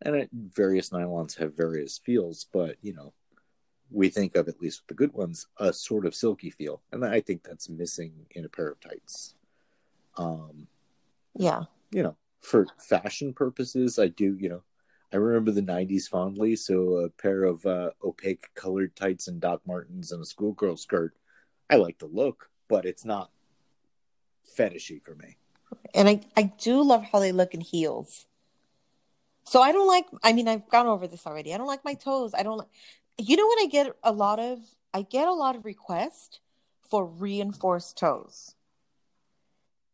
and it, various nylons have various feels, but you know, we think of at least with the good ones a sort of silky feel, and I think that's missing in a pair of tights. Um, yeah, you know, for fashion purposes, I do. You know, I remember the '90s fondly, so a pair of uh, opaque colored tights and Doc Martens and a schoolgirl skirt. I like the look, but it's not fetishy for me. And I, I do love how they look in heels. So I don't like I mean I've gone over this already. I don't like my toes. I don't like you know what I get a lot of I get a lot of requests for reinforced toes.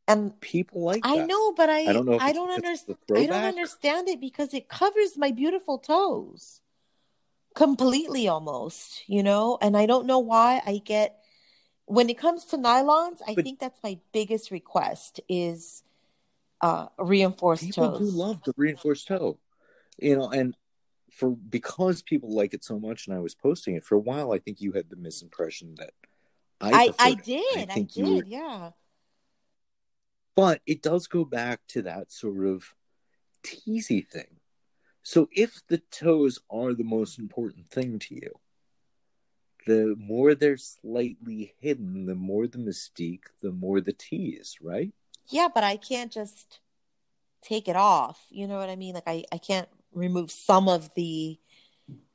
And people like that. I know, but I I don't know I don't understand I don't understand it because it covers my beautiful toes completely almost, you know? And I don't know why I get when it comes to nylons, I but think that's my biggest request is uh reinforced people toes. do love the reinforced toe. You know, and for because people like it so much and I was posting it for a while, I think you had the misimpression that I I, I did. I, I did, were, yeah. But it does go back to that sort of teasy thing. So if the toes are the most important thing to you, the more they're slightly hidden, the more the mystique, the more the tease, right? Yeah, but I can't just take it off. You know what I mean? Like I, I can't remove some of the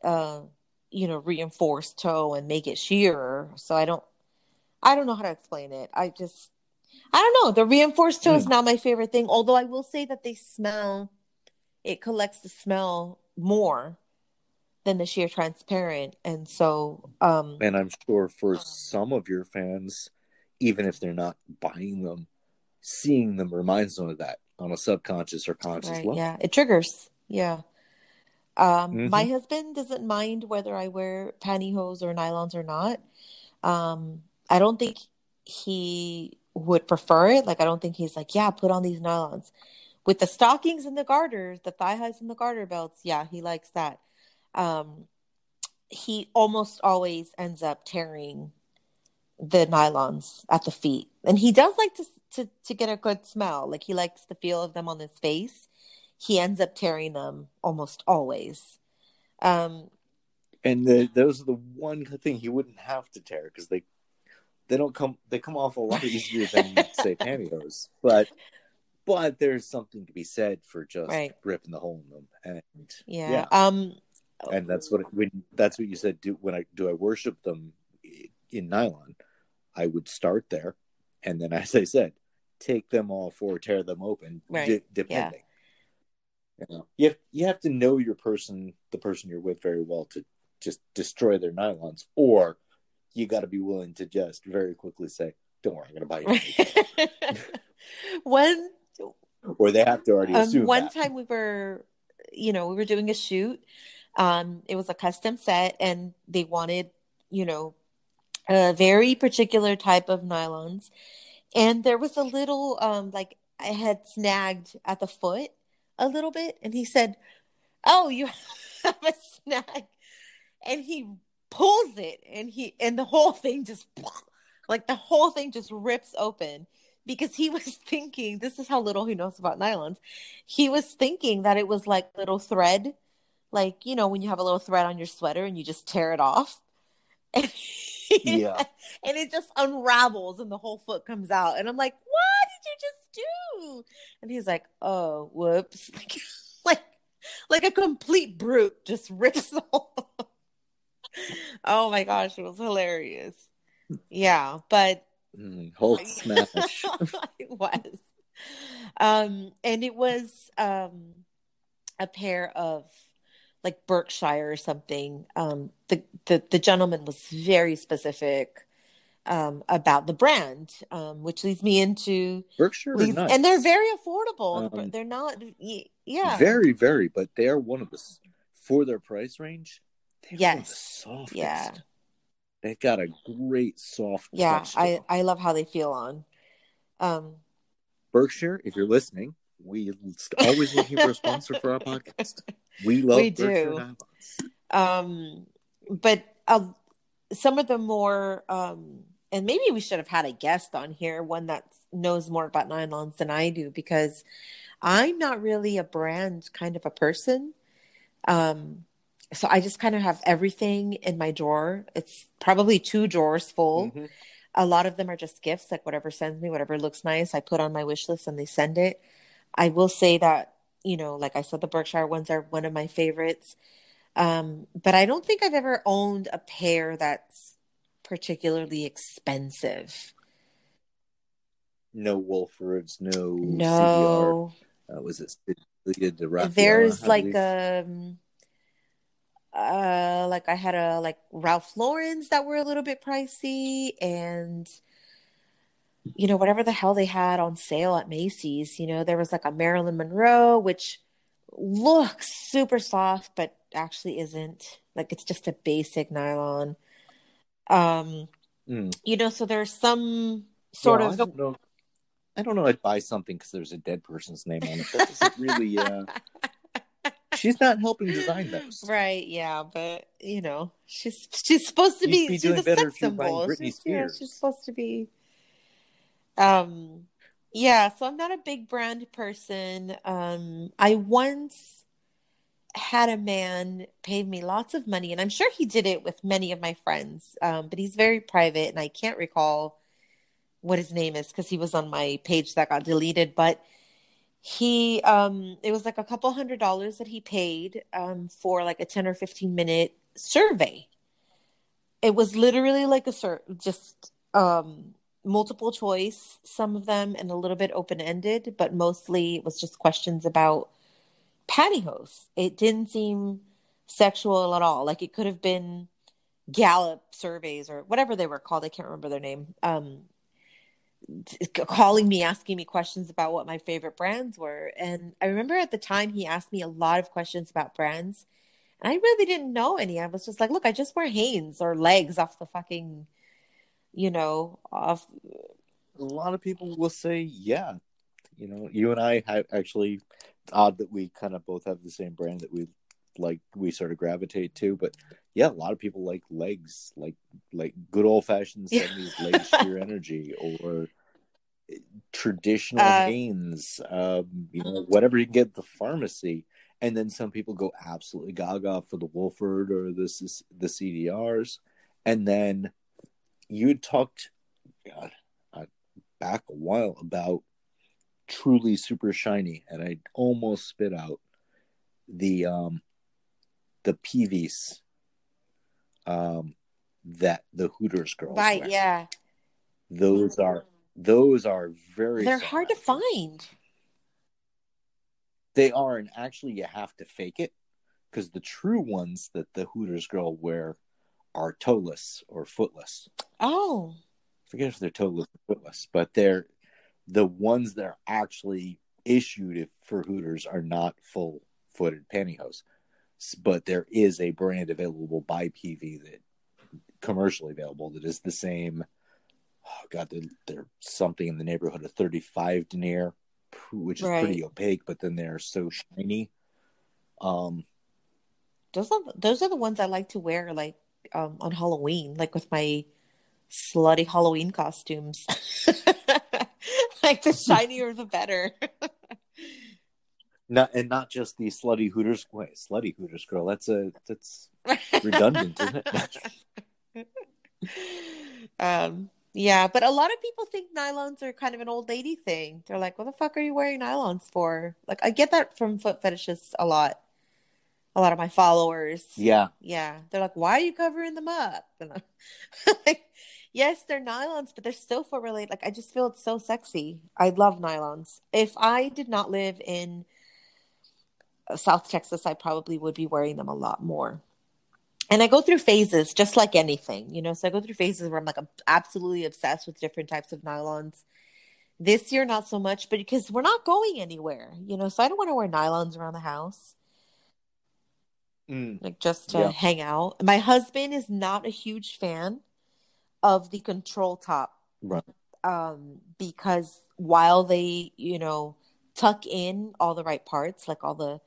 uh you know, reinforced toe and make it sheer. So I don't I don't know how to explain it. I just I don't know. The reinforced toe mm. is hmm. not my favorite thing, although I will say that they smell it collects the smell more than the sheer transparent. And so, um, and I'm sure for some of your fans, even if they're not buying them, seeing them reminds them of that on a subconscious or conscious right, level. Yeah, it triggers. Yeah. Um, mm-hmm. My husband doesn't mind whether I wear pantyhose or nylons or not. Um, I don't think he would prefer it. Like, I don't think he's like, yeah, put on these nylons. With the stockings and the garters, the thigh highs and the garter belts, yeah, he likes that um, he almost always ends up tearing the nylons at the feet, and he does like to to to get a good smell. Like he likes the feel of them on his face. He ends up tearing them almost always. Um, and the, those are the one thing he wouldn't have to tear because they they don't come they come off a lot easier than say pantyhose, but but there's something to be said for just right. ripping the hole in them and yeah. yeah. um and that's what when that's what you said. Do when I do I worship them in nylon? I would start there, and then, as I said, take them all or tear them open, right. d- depending. Yeah. You know, you have, you have to know your person, the person you're with, very well to just destroy their nylons, or you got to be willing to just very quickly say, "Don't worry, I'm going to buy you." one, or they have to already um, assume. One that. time we were, you know, we were doing a shoot, um, it was a custom set, and they wanted, you know, a very particular type of nylons. And there was a little, um, like I had snagged at the foot a little bit and he said, Oh, you have a snag. And he pulls it and he and the whole thing just like the whole thing just rips open because he was thinking this is how little he knows about nylons. He was thinking that it was like little thread, like you know when you have a little thread on your sweater and you just tear it off. And Yeah. and it just unravels and the whole foot comes out. And I'm like, what did you just do? And he's like, oh, whoops. Like, like, like a complete brute just rips the whole. oh my gosh, it was hilarious. Yeah, but Mm, Hulk smash. it was. Um, and it was um a pair of like Berkshire or something. Um, the, the the gentleman was very specific um about the brand, um, which leads me into Berkshire leads, and they're very affordable. Um, they're not, yeah, very, very, but they are one of the for their price range. They're the Yes. softest. Yeah. they've got a great soft. yeah. I. I love how they feel on. Um, Berkshire, if you're listening, we always looking for a sponsor for our podcast. We love We do. um but uh, some of the more um and maybe we should have had a guest on here one that knows more about nylons than i do because i'm not really a brand kind of a person um so i just kind of have everything in my drawer it's probably two drawers full Mhm. a lot of them are just gifts like whatever sends me whatever looks nice i put on my wish list and they send it i will say that you know like i said the berkshire ones are one of my favorites um but i don't think i've ever owned a pair that's particularly expensive No Wolfords, no, no CDR. Uh, was it Celia de Raffaella, there's I like believe? um uh like i had a like ralph lauren's that were a little bit pricey and you know whatever the hell they had on sale at macy's you know there was like a marilyn monroe which looks super soft but actually isn't like it's just a basic nylon um Mm. you know so there's some sort Well, I of don't know. I don't know. I'd buy something because there's a dead person's name on it. That doesn't really. Uh, she's not helping design those. Right, yeah, but you know, she's she's supposed to You'd be, be she's doing a better sex if you're buying symbol. Britney She's, yeah, she's supposed to be um yeah, so I'm not a big brand person. Um I once had a man pay me lots of money and I'm sure he did it with many of my friends. Um but he's very private and I can't recall what his name is because he was on my page that got deleted, but he um it was like a couple hundred dollars that he paid um for like a 10 or 15 minute survey it was literally like a sur- just um multiple choice some of them and a little bit open ended but mostly it was just questions about pantyhose. It didn't seem sexual at all. Like it could have been gallup surveys or whatever they were called i can't remember their name um calling me asking me questions about what my favorite brands were. And i remember at the time he asked me a lot of questions about brands and i really didn't know any. I was just like look i just wear hanes or L'eggs off the fucking you know off A lot of people will say, yeah. You know, you and I have actually. It's odd that we kind of both have the same brand that we like. We sort of gravitate to, but yeah, a lot of people like L'eggs, like like good old fashioned Yeah. seventies L'eggs sheer energy, or traditional Uh, Hanes, um, you know, whatever you can get at the pharmacy. And then some people go absolutely gaga for the Wolford or the C- the CDRs, and then you talked God, uh, back a while about truly super shiny, and I almost spit out the um the PVs um that the Hooters girls right wear. yeah. Those are those are very they're hard to find. They are, and actually, you have to fake it because the true ones that the Hooters girl wear are toeless or footless. oh I forget if they're toeless or footless, but they're the ones that are actually issued if- for Hooters are not full-footed pantyhose. But there is a brand available by PV that commercially available that is the same. Oh God, they're, they're something in the neighborhood of thirty-five denier which is Right. pretty opaque, but then they're so shiny. Um, Those are those are the ones I like to wear like um on Halloween, like with my slutty Halloween costumes. like the shinier the better. not and not just the slutty Hooters. Wait, slutty Hooters girl. That's a that's redundant, isn't it? um yeah, but a lot of people think nylons are kind of an old lady thing. They're like, "What the fuck are you wearing nylons for?" Like I get that from foot fetishists a lot. A lot of my followers. yeah, Yeah, they're like, "Why are you covering them up?" And I'm like, "Yes, they're nylons, but they're still foot related. Like, I just feel it's so sexy. I love nylons. If I did not live in uh, South Texas, I probably would be wearing them a lot more. And I go through phases, just like anything, you know. So I go through phases where I'm like, I'm absolutely obsessed with different types of nylons. This year, not so much, but because we're not going anywhere, you know. So I don't want to wear nylons around the house Mm, like just to Yeah. hang out. My husband is not a huge fan of the control top right. um because while they, you know, tuck in all the right parts, like all the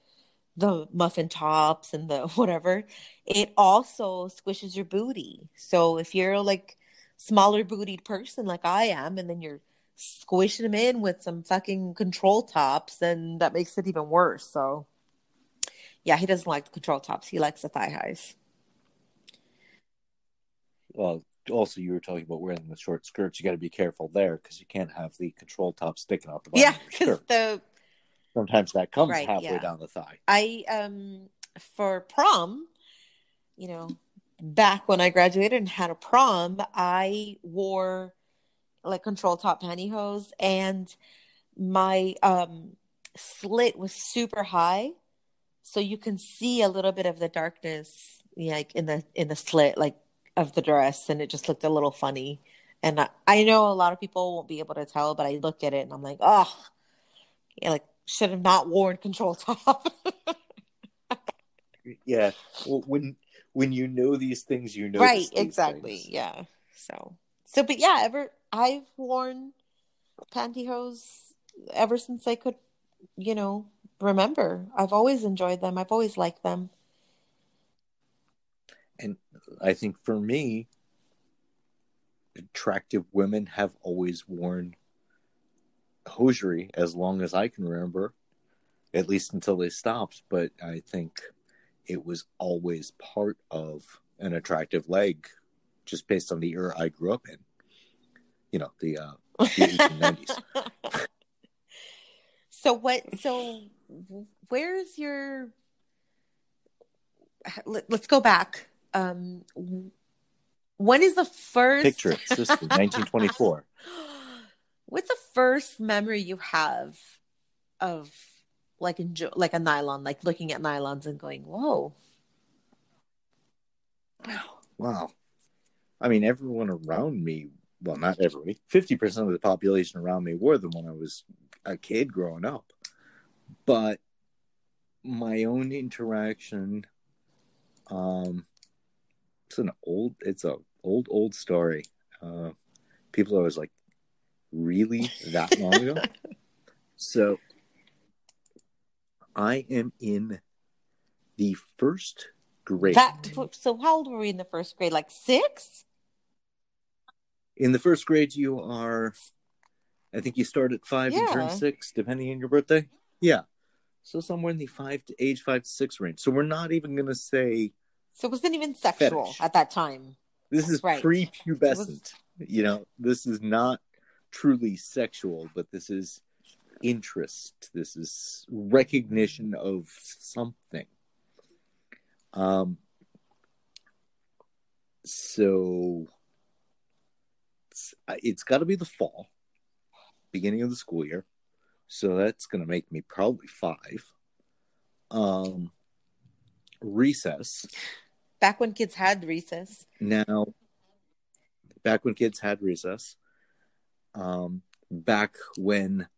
the muffin tops and the whatever, it also squishes your booty. So if you're like smaller bootied person like I am and then you're squishing them in with some fucking control tops, then that makes it even worse. So yeah, he doesn't like the control tops. He likes the thigh highs. Well, also you were talking about wearing the short skirts. You got to be careful there because you can't have the control top sticking out the bottom Yeah, because the Sometimes that comes Right, halfway yeah. down the thigh. I um for prom, you know, back when I graduated and had a prom, I wore like control top pantyhose and my um slit was super high so you can see a little bit of the darkness like in the in the slit like of the dress and it just looked a little funny. And I, I know a lot of people won't be able to tell but I look at it and I'm like oh yeah, like should have not worn control top. Yeah. Well, when when you know these things, you know right exactly. yeah so so but yeah ever i've worn pantyhose ever since i could you know remember i've always enjoyed them i've always liked them And I think for me, attractive women have always worn hosiery as long as I can remember, at least until they stopped. But I think it was always part of an attractive leg, just based on the era I grew up in. You know, the uh, the 1890s. so what so where's your let, let's go back um when is the first Picture it, sister, 1924. What's the first memory you have of like enjoy like a nylon, like looking at nylons and going, "Whoa!" Wow. I mean, everyone around me, well, not everybody, 50% of the population around me wore them when I was a kid growing up. But my own interaction, um, it's an old, it's a old, old story. Uh, people are always like, really that long ago? so I am in the first grade. That so how old were we in the first grade? Like six? in the first grade you are i think you start at five and turn six depending on your birthday yeah so somewhere in the five to age five to six range so we're not even going to say So it wasn't even sexual Fetish. at that time. this is Right. pre-pubescent you know this is not truly sexual but this is interest this is recognition of something um so it's, it's got to be the fall beginning of the school year so that's going to make me probably five. Um recess. Back when kids had recess. now back when kids had recess. Um back when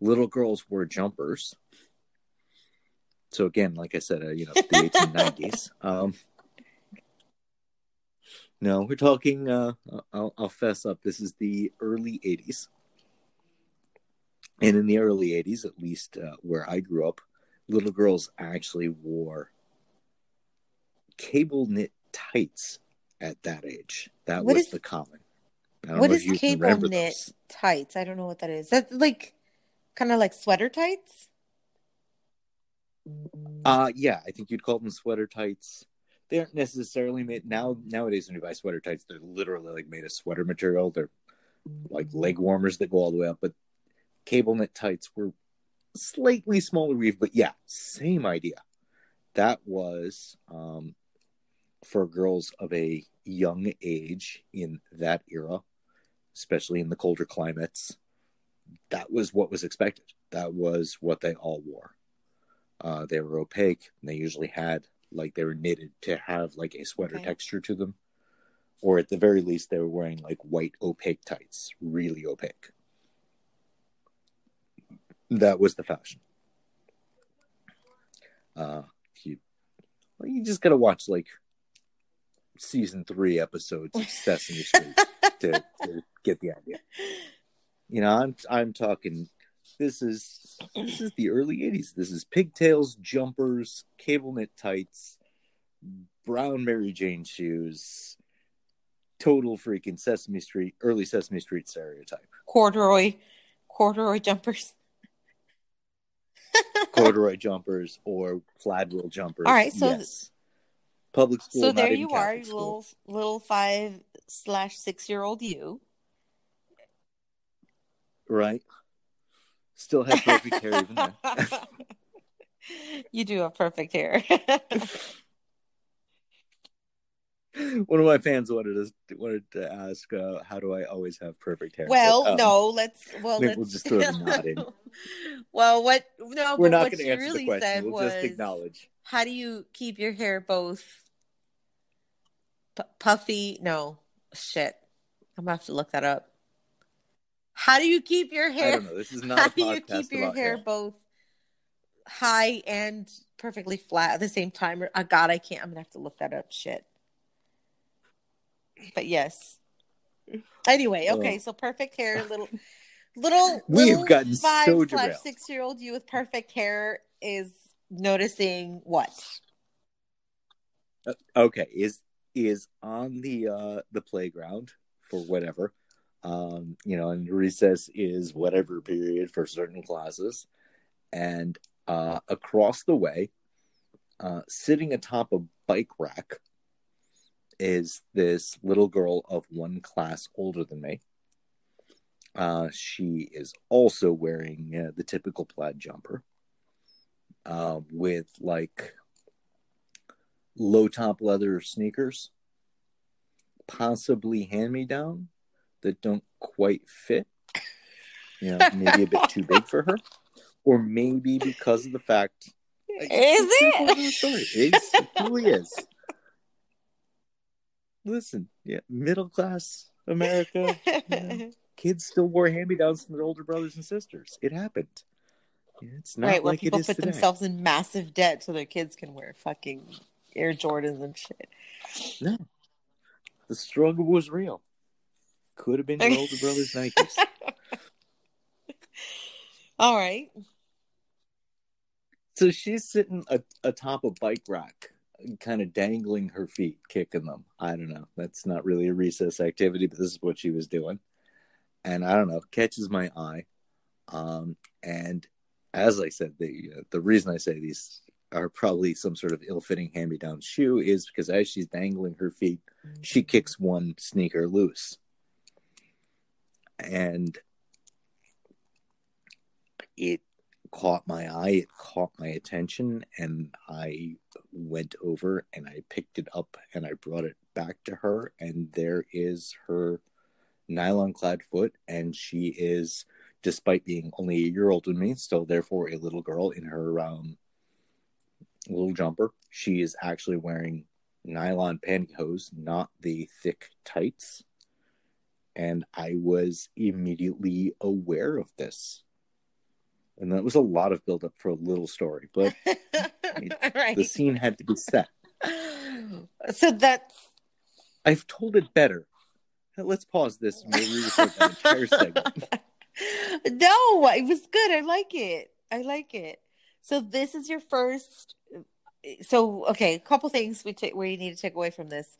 little girls wore jumpers. So again like i said uh, you know the 1890s um no we're talking uh I'll, I'll fess up. This is the early 80s And in the early 80s, at least uh, where I grew up, little girls actually wore cable knit tights at that age. That What was is- the common. What is cable knit those. tights? I don't know what that is. That's like kind of like sweater tights. Uh yeah, I think you'd call them sweater tights. They aren't necessarily made now nowadays when you buy sweater tights, they're literally like made of sweater material. They're like leg warmers that go all the way up, but cable knit tights were slightly smaller weave, but yeah, same idea. That was um for girls of a young age in that era, especially in the colder climates. That was what was expected. That was what they all wore. Uh, they were opaque. And they usually had like they were knitted to have like a sweater Okay. texture to them, or at the very least, they were wearing like white opaque tights, really opaque. That was the fashion. Uh, you, well, you just gotta watch like season three episodes of Sesame Street to, to get the idea. You know, I'm I'm talking. This is this is the early '80s. This is pigtails, jumpers, cable knit tights, brown Mary Jane shoes. Total freaking Sesame Street, early Sesame Street stereotype. Corduroy, corduroy jumpers. Corduroy jumpers or flat wool jumpers. All right, so- yes. public school. so there you are, Catholic school. little little five slash six year old you. right? Still have perfect hair even then. you do have perfect hair. One of my fans wanted us wanted to ask, uh, "How do I always have perfect hair?" well, But, um, no, let's well let's we'll just throw the nod in. well, what no, we're not going to answer really the question. We'll was just acknowledge. how do you keep your hair both pu- puffy? No, shit. I'm gonna have to look that up. How do you keep your I hair? don't know. This is not How a do you keep your hair hair. both high and perfectly flat at the same time? Oh, God, I can't. I'm gonna have to look that up. Shit. But yes. Anyway, okay, Oh. so perfect hair, little, little, We have little gotten five so slash six year old you with perfect hair is noticing what? Uh, okay, is is on the uh the playground for whatever. Um, you know, and recess is whatever period for certain classes. And uh across the way, uh sitting atop a bike rack is this little girl of one class older than me. Uh, she is also wearing uh, the typical plaid jumper uh, with like low top leather sneakers, possibly hand me down that don't quite fit. You know, maybe a bit too big for her, or maybe because of the fact. Is It's the point of the it? story. It's, it really is. Listen, yeah, middle class America, kids still wore hand me downs from their older brothers and sisters. It happened. It's not right, like it people put today. themselves in massive debt so their kids can wear fucking Air Jordans and shit. No, the struggle was real. Could have been your older brother's Nikes. All right. So she's sitting a- atop a bike rack, kind of dangling her feet, kicking them. I don't know. That's not really a recess activity, but this is what she was doing. And I don't know, catches my eye. Um, and as I said, the uh, the reason I say these are probably some sort of ill-fitting hand-me-down shoe is because as she's dangling her feet, she kicks one sneaker loose. And it caught my eye, it caught my attention, and I went over and I picked it up and I brought it back to her, and there is her nylon clad foot, and she is, despite being only a year older than me, still therefore a little girl in her um, little jumper. She is actually wearing nylon pantyhose, not the thick tights. And I was immediately aware of this. And that was a lot of buildup for a little story, but right. the scene had to be set. So that's I've told it better. Let's pause this and we'll re-record that entire segment. no, it was good. I like it. I like it. So this is your first. So okay, a couple things we take where you need to take away from this.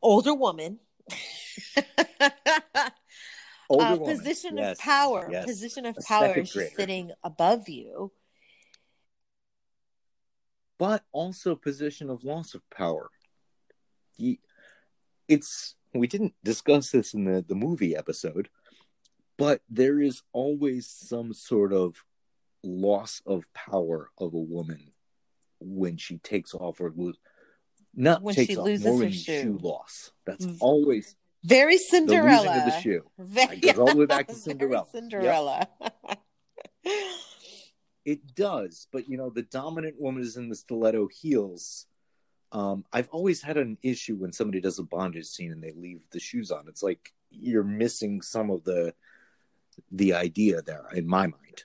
Older woman. Older uh, woman. position Yes, of power. yes. Position of A power. second She's sitting above you. but also position of loss of power. It's we didn't discuss this in the the movie episode, but there is always some sort of loss of power of a woman when she takes off or lose. Not When takes she off, loses more her when shoe. shoe loss. That's Mm. always Very Cinderella. the losing Cinderella. of the shoe. Very, goes all the way back to very Cinderella. Yep. Cinderella. It does, but you know, the dominant woman is in the stiletto heels. Um, I've always had an issue when somebody does a bondage scene and they leave the shoes on. It's like you're missing some of the the idea there in my mind.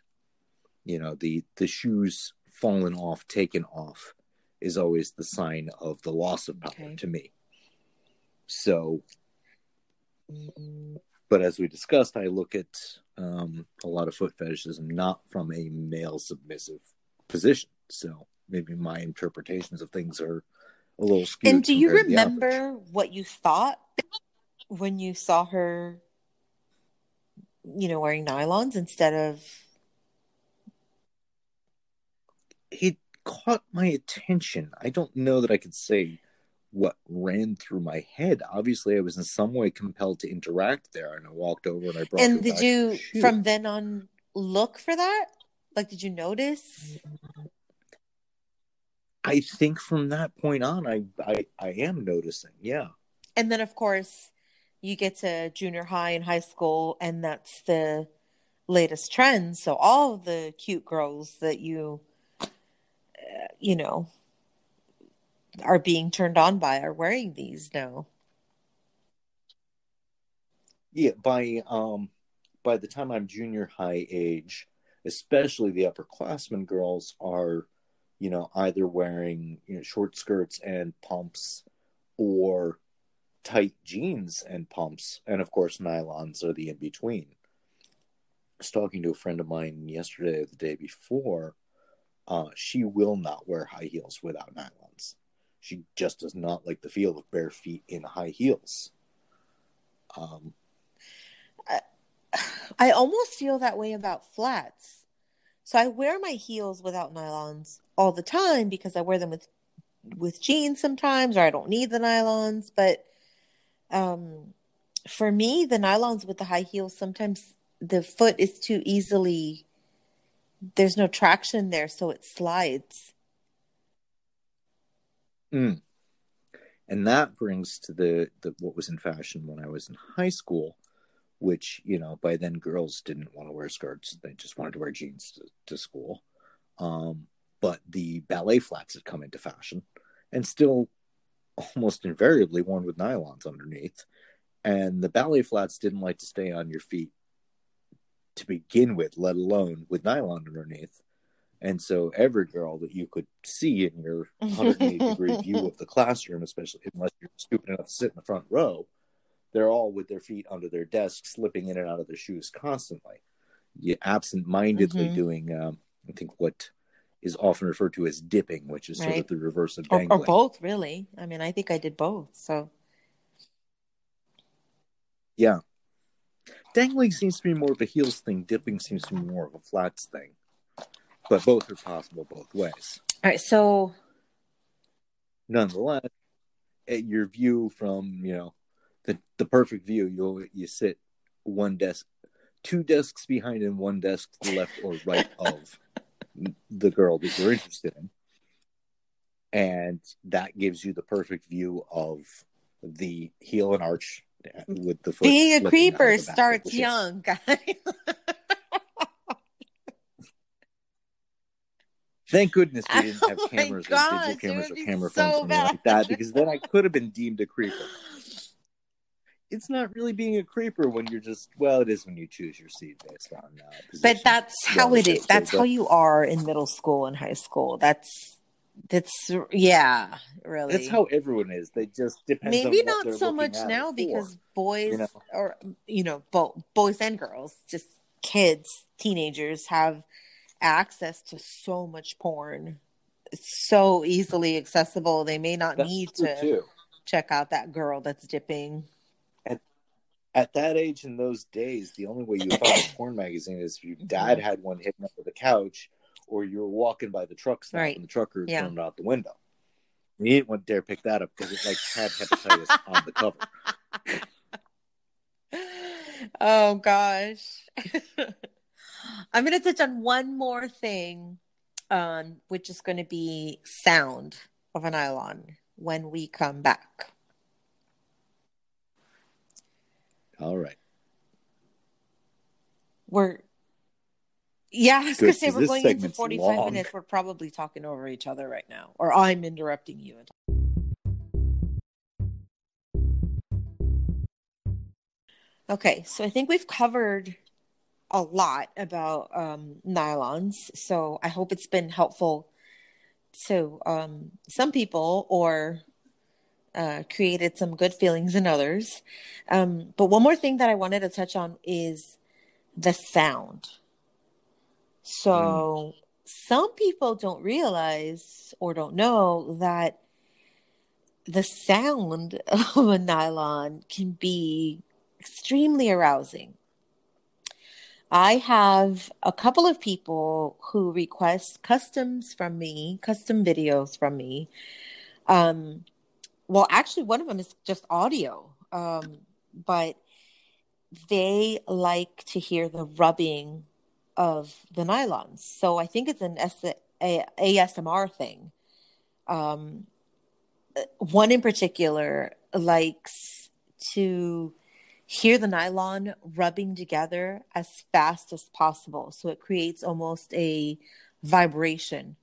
You know, the the shoes falling off, taken off is always the sign of the loss of power Okay. to me. So but as we discussed, I look at um, a lot of foot fetishism not from a male submissive position. So maybe my interpretations of things are a little skewed. and do you compared to the average. remember what you thought when you saw her, you know, wearing nylons instead of He caught my attention. I don't know that I could say what ran through my head. Obviously, I was in some way compelled to interact there, and I walked over and I brought. and did you shoe. from then on look for that like did you notice I think from that point on, I I, I am noticing. Yeah. and then of course you get to junior high and high school and that's the latest trend so all the cute girls that you uh, you know are being turned on by are wearing these now Yeah, by um by the time I'm junior high age, especially the upperclassmen girls are, you know, either wearing you know short skirts and pumps or tight jeans and pumps, and of course nylons are the in between. I was talking to a friend of mine yesterday or the day before. Uh, she will not wear high heels without nylons. She just does not like the feel of bare feet in high heels. Um, I almost feel that way about flats. So I wear my heels without nylons all the time because I wear them with with jeans sometimes or I don't need the nylons, but um for me the nylons with the high heels sometimes the foot is too easily there's no traction there so it slides. Mm. And that brings to the, the what was in fashion when I was in high school, which you know by then girls didn't want to wear skirts; they just wanted to wear jeans to, to school. Um, but the ballet flats had come into fashion, and still almost invariably worn with nylons underneath. And the ballet flats didn't like to stay on your feet to begin with, let alone with nylon underneath. And so every girl that you could see in your 180 degree view of the classroom, especially unless you're stupid enough to sit in the front row, they're all with their feet under their desks, slipping in and out of their shoes constantly. You absent mindedly Mhm. doing, um, I think, what is often referred to as dipping, which is sort of the reverse of Or, dangling. or both really. I mean, I think I did both. So Yeah. Dangling seems to be more of a heels thing, dipping seems to be more of a flats thing. But both are possible both ways. all right, so nonetheless, at your view from you know the the perfect view, you you sit one desk, two desks behind, and one desk to the left or right of the girl that you're interested in, and that gives you the perfect view of the heel and arch with the foot. being a slipping out of creeper the back of the starts young, guys. Thank goodness we didn't have Oh cameras or gosh, digital cameras or camera so phones or anything like that because then I could have been deemed a creeper. It's not really being a creeper when you're just well, it is when you choose your seat based on uh, but that's how it is. That's how you are in middle school and high school. That's that's yeah, really. That's how everyone is. They just depend. maybe not so much now for. because boys you know? or you know both boys and girls just kids, teenagers have access to so much porn. It's so easily accessible. They may not That's need to too. check out that girl that's dipping. At that age in those days, the only way you found a porn magazine is if your mm-hmm. dad had one hidden under the couch, or you were walking by the truck stop Right. and the trucker Yeah. it out the window. You didn't want to dare pick that up because it like had hepatitis on the cover. Oh gosh. I'm going to touch on one more thing, um, which is going to be sound of a nylon when we come back. All right. We're yeah, I was gonna say 'cause we're going into 45 long. minutes. We're probably talking over each other right now, or I'm interrupting you. Okay, so I think we've covered a lot about um, nylons. So I hope it's been helpful to um, some people or uh, created some good feelings in others. Um, but one more thing that I wanted to touch on is the sound. So some people don't realize or don't know that the sound of a nylon can be extremely arousing. I have a couple of people who request customs from me, custom videos from me. Um, well, actually, one of them is just audio, um, but they like to hear the rubbing of the nylons. So I think it's an S- a- ASMR thing. Um, one in particular likes to hear the nylon rubbing together as fast as possible. So it creates almost a vibration.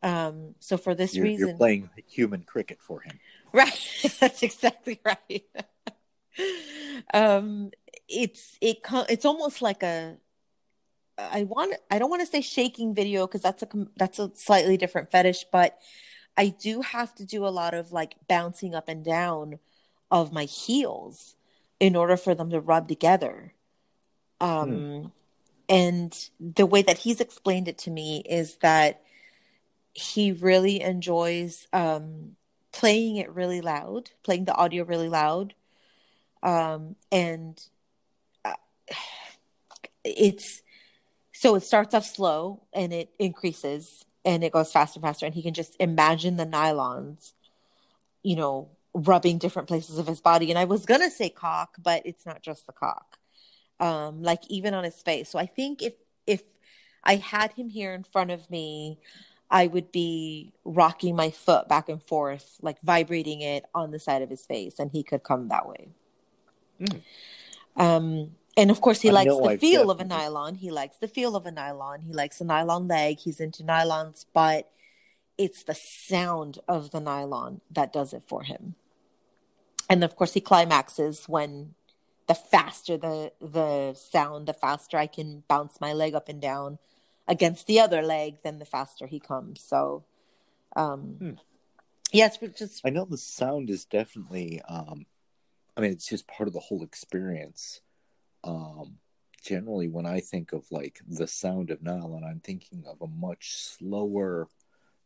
Um, so for this You're, reason, you're playing human cricket for him. Right. That's exactly right. um it's it it's almost like a I want I don't want to say shaking video because that's a that's a slightly different fetish, but I do have to do a lot of like bouncing up and down of my heels in order for them to rub together. Um and the way that he's explained it to me is that he really enjoys um playing it really loud, playing the audio really loud. Um, and uh, it's so it starts off slow and it increases and it goes faster and faster. And he can just imagine the nylons, you know, rubbing different places of his body. And I was going to say cock, but it's not just the cock, um, like even on his face. So I think if, if I had him here in front of me, I would be rocking my foot back and forth, like vibrating it on the side of his face, and he could come that way. Mm. Um, and of course, he I likes the I've feel of a nylon. He likes the feel of a nylon. He likes a nylon leg. He's into nylons, but it's the sound of the nylon that does it for him. And of course, he climaxes when the faster the the sound, the faster I can bounce my leg up and down against the other leg, then the faster he comes. So, um, Hmm. yes, but just I know the sound is definitely um I mean it's just part of the whole experience. Um generally when I think of like the sound of nylon, I'm thinking of a much slower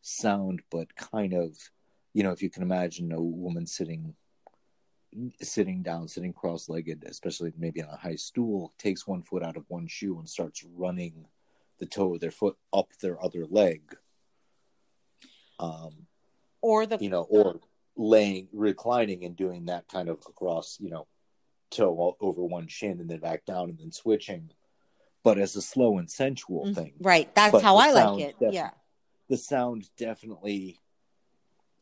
sound but kind of you know, if you can imagine a woman sitting sitting down, sitting cross-legged, especially maybe on a high stool, takes one foot out of one shoe and starts running the toe of their foot up their other leg. Um or the you know, or laying, reclining, and doing that kind of across, you know, toe all over one shin and then back down and then switching, but as a slow and sensual Mhm. thing. right. That's But how I like it. definitely- Yeah, The sound definitely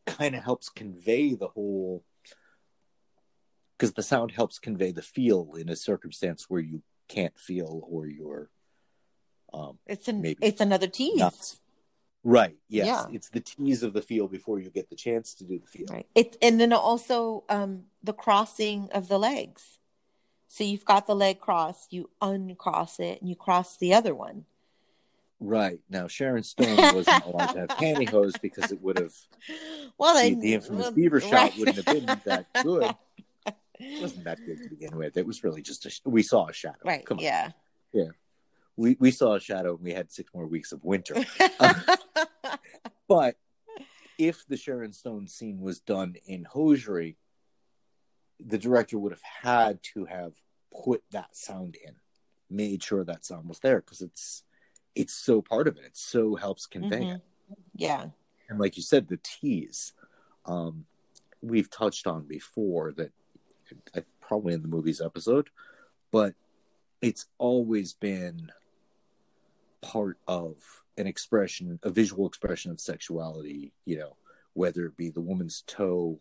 kind of helps convey the whole, because the sound helps convey the feel in a circumstance where you can't feel or you're, um, it's an Maybe. it's another tease. Right. Yes. Yeah. It's the tease of the feel before you get the chance to do the feel. Right. It and then also um the crossing of the legs. So you've got the leg crossed, you uncross it, and you cross the other one. Right. Now, Sharon Stone wasn't allowed to have pantyhose because it would have, Well, the, the infamous well, beaver shot right. wouldn't have been that good. It wasn't that good to begin with. It was really just a, sh- we saw a shadow. Right. Come on. Yeah. Yeah. we we saw a shadow and we had six more weeks of winter. Uh, but if the Sharon Stone scene was done in hosiery, the director would have had to have put that sound in, made sure that sound was there because it's it's so part of it. It so helps convey Mhm. it. Yeah. And like you said, the tease, um, we've touched on before that Uh, probably in the movies episode, but it's always been part of an expression, a visual expression of sexuality, you know, whether it be the woman's toe,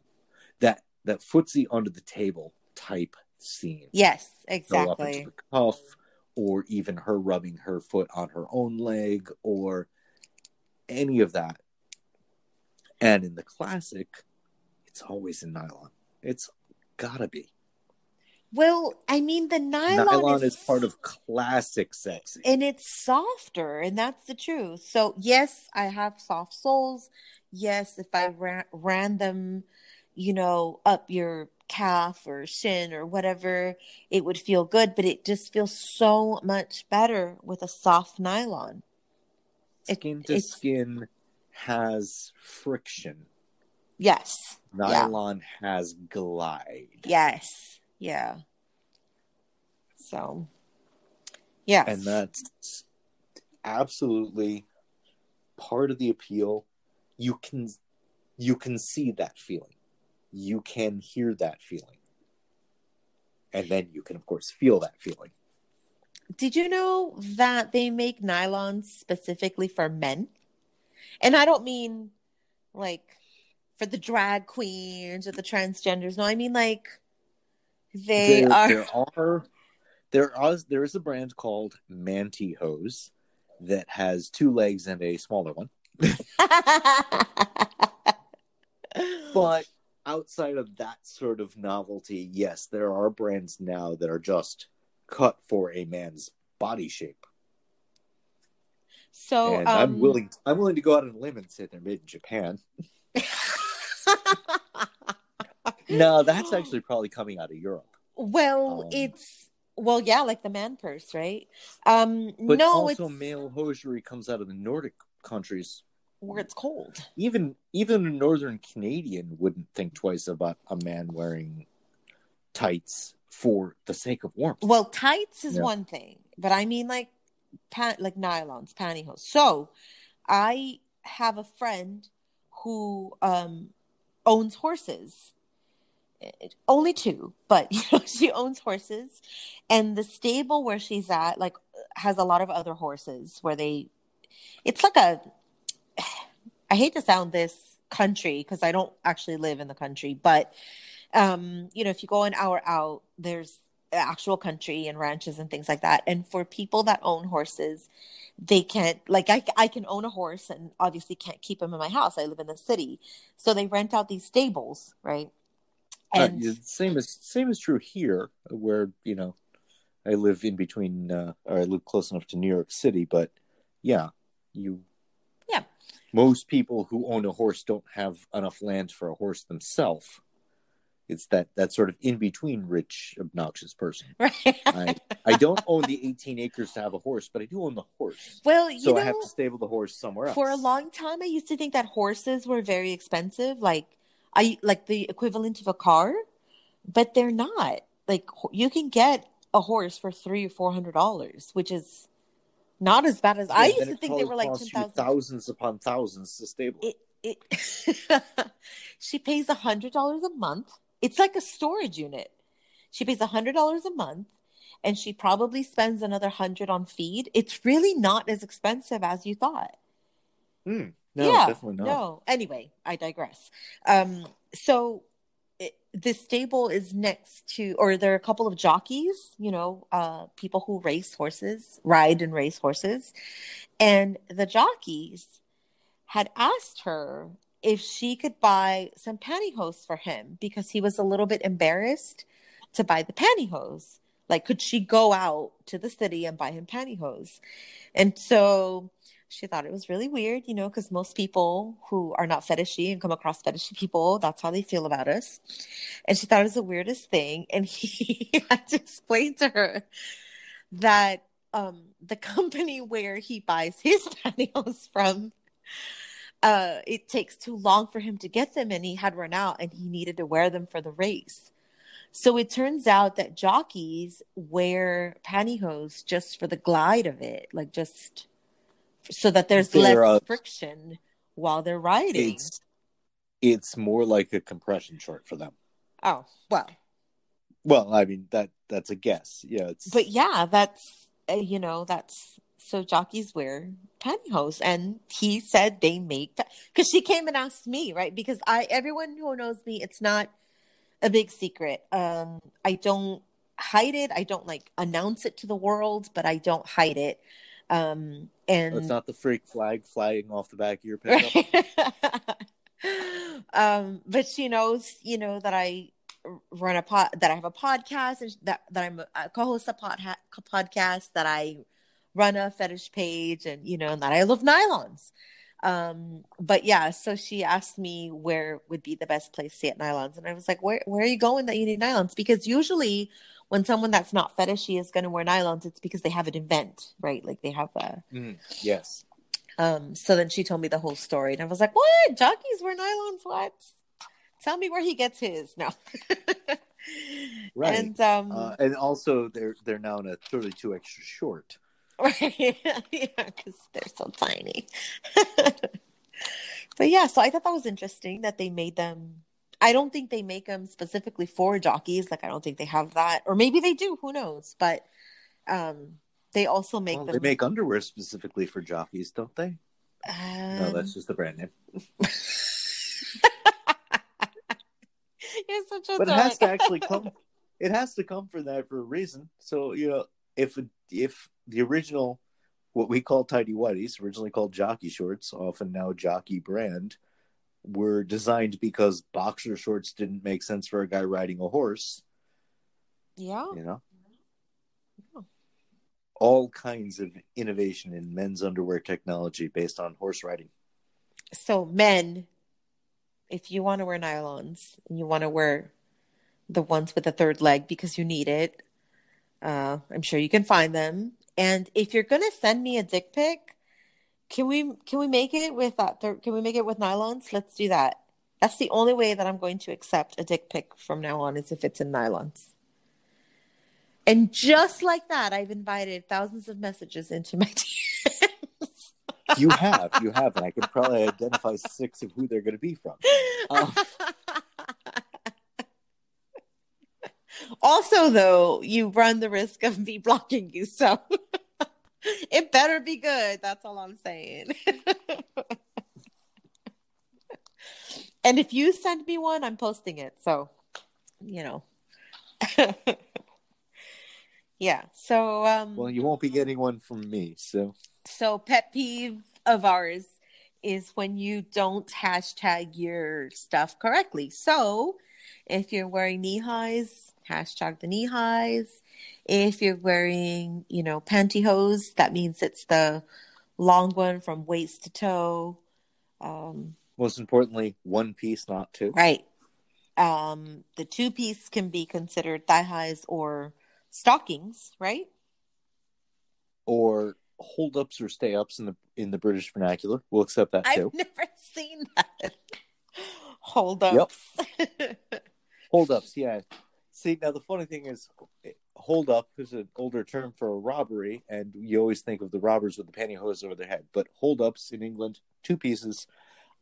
that that footsie under the table type scene. Yes, Go up into exactly. cuff, or even her rubbing her foot on her own leg, or any of that. And in the classic, it's always in nylon. It's gotta be. Well, I mean, the nylon, Nylon, is, is part of classic sexy. and it's softer, and that's the truth. So, yes, I have soft soles. Yes, if I ran, ran them, you know, up your calf or shin or whatever, it would feel good, but it just feels so much better with a soft nylon. It- skin to it's- skin has friction. Yes. Nylon has glide. Yes. Yeah. So, yes. And that's absolutely part of the appeal. You can you can see that feeling. You can hear that feeling. And then you can of course feel that feeling. Did you know that they make nylons specifically for men? And I don't mean like for the drag queens or the transgenders. No, I mean like they there, are. there are there are there is a brand called Manti Hose that has two legs and a smaller one. But outside of that sort of novelty, yes, there are brands now that are just cut for a man's body shape. so um, I'm willing I'm willing to go out on a limb and say they're made in Japan. No, that's actually probably coming out of Europe. well, Um, it's well, yeah, like the man purse, right? Um, But no, also it's male hosiery comes out of the Nordic countries. where it's cold. Even even a northern Canadian wouldn't think twice about a man wearing tights for the sake of warmth. Well, tights is Yeah. one thing, but I mean like pan like nylons, pantyhose. So I have a friend who um owns horses. Only two, but you know, she owns horses. And the stable where she's at, like, has a lot of other horses where they it's like a I hate to sound this country because I don't actually live in the country, but um, you know, if you go an hour out, there's actual country and ranches and things like that. And for people that own horses, they can't like I I can own a horse and obviously can't keep him in my house. I live in the city, so they rent out these stables, right? Uh, And yeah, same as same is true here, where you know I live in between, uh, or I live close enough to New York City. But yeah, you, Yeah. most people who own a horse don't have enough land for a horse themselves. It's that that sort of in between rich, obnoxious person. right. I I don't own the 18 acres to have a horse, but I do own the horse, well, you so know, I have to stable the horse somewhere else. for a long time i used to think that horses were very expensive like i like the equivalent of a car but they're not. Like you can get a horse for three or four hundred dollars which is not as bad as i used to think they were like costs ten you thousand. thousands upon thousands to stable. it, it she pays a hundred dollars a month. It's like a storage unit. She pays a hundred dollars a month and she probably spends another hundred on feed. It's really not as expensive as you thought. Hmm. No, yeah, definitely not. No. Anyway, I digress. Um, so it, this stable is next to, or there are a couple of jockeys, you know, uh, people who race horses, ride and race horses. And the jockeys had asked her if she could buy some pantyhose for him because he was a little bit embarrassed to buy the pantyhose. Like, could she go out to the city and buy him pantyhose? And so she thought it was really weird, you know, because most people who are not fetishy and come across fetishy people, that's how they feel about us. And she thought it was the weirdest thing. And he had to explain to her that um, the company where he buys his pantyhose from, uh, it takes too long for him to get them, and he had run out, and he needed to wear them for the race. So it turns out that jockeys wear pantyhose just for the glide of it, like just so that there's less uh, friction while they're riding. It's it's more like a compression short for them. Oh well, Well, I mean that that's a guess. Yeah, it's but yeah, that's uh, you know that's so jockeys wear pantyhose, and he said they make because she came and asked me right because I everyone who knows me, it's not a big secret. Um, I don't hide it. I don't like announce it to the world, but I don't hide it. Um, and it's not the freak flag flying off the back of your pickup. um, but she knows, you know, that I run a pod, that I have a podcast, and that that I'm a, I co-host a pod, podcast, that I run a fetish page, and you know, and that I love nylons. Um, but yeah, so she asked me where would be the best place to get nylons, and I was like, where Where are you going that you need nylons? Because usually, when someone that's not fetishy is going to wear nylons, it's because they have an event, right? Like they have a Mhm. Yes. um, so then she told me the whole story, and I was like, "What? Jockeys wear nylons? What? Tell me where he gets his." No, Right. And um, Uh, and also they're they're now in a 32 extra short. right, yeah, because they're so tiny. but yeah, so I thought that was interesting that they made them. I don't think they make them specifically for jockeys. Like I don't think they have that, or maybe they do. Who knows? But um, they also make Well, them. they make underwear specifically for jockeys, don't they? no, um, that's just the brand name. You're such a But it has to actually come. It has to come from that for a reason. So you know, if if the original, what we call tidy whities, originally called jockey shorts, often now jockey brand, were designed because boxer shorts didn't make sense for a guy riding a horse. yeah. You know, Yeah. all kinds of innovation in men's underwear technology based on horse riding. So men, if you want to wear nylons, and you want to wear the ones with the third leg because you need it. Uh, I'm sure you can find them. And if you're gonna send me a dick pic, can we can we make it with that? Third, can we make it with nylons? Let's do that. That's the only way that I'm going to accept a dick pic from now on is if it's in nylons. And just like that, I've invited thousands of messages into my DMs. You have, you have, and I can probably identify six of who they're going to be from. Um, also, though, you run the risk of me blocking you, so it better be good. That's all I'm saying. and if you send me one, I'm posting it. So, you know. yeah. So, um, Well, you won't be getting one from me, so so pet peeve of ours is when you don't hashtag your stuff correctly. So if you're wearing knee highs, hashtag the knee highs. If you're wearing, you know, pantyhose, that means it's the long one from waist to toe. Um, most importantly, one piece, not two. right. Um, the two piece can be considered thigh highs or stockings, right? Or hold ups or stay ups in the in the British vernacular. We'll accept that too. I've never seen that. Hold ups. Hold ups, yeah. See, now the funny thing is, hold up is an older term for a robbery, and you always think of the robbers with the pantyhose over their head. But hold ups in England, two pieces,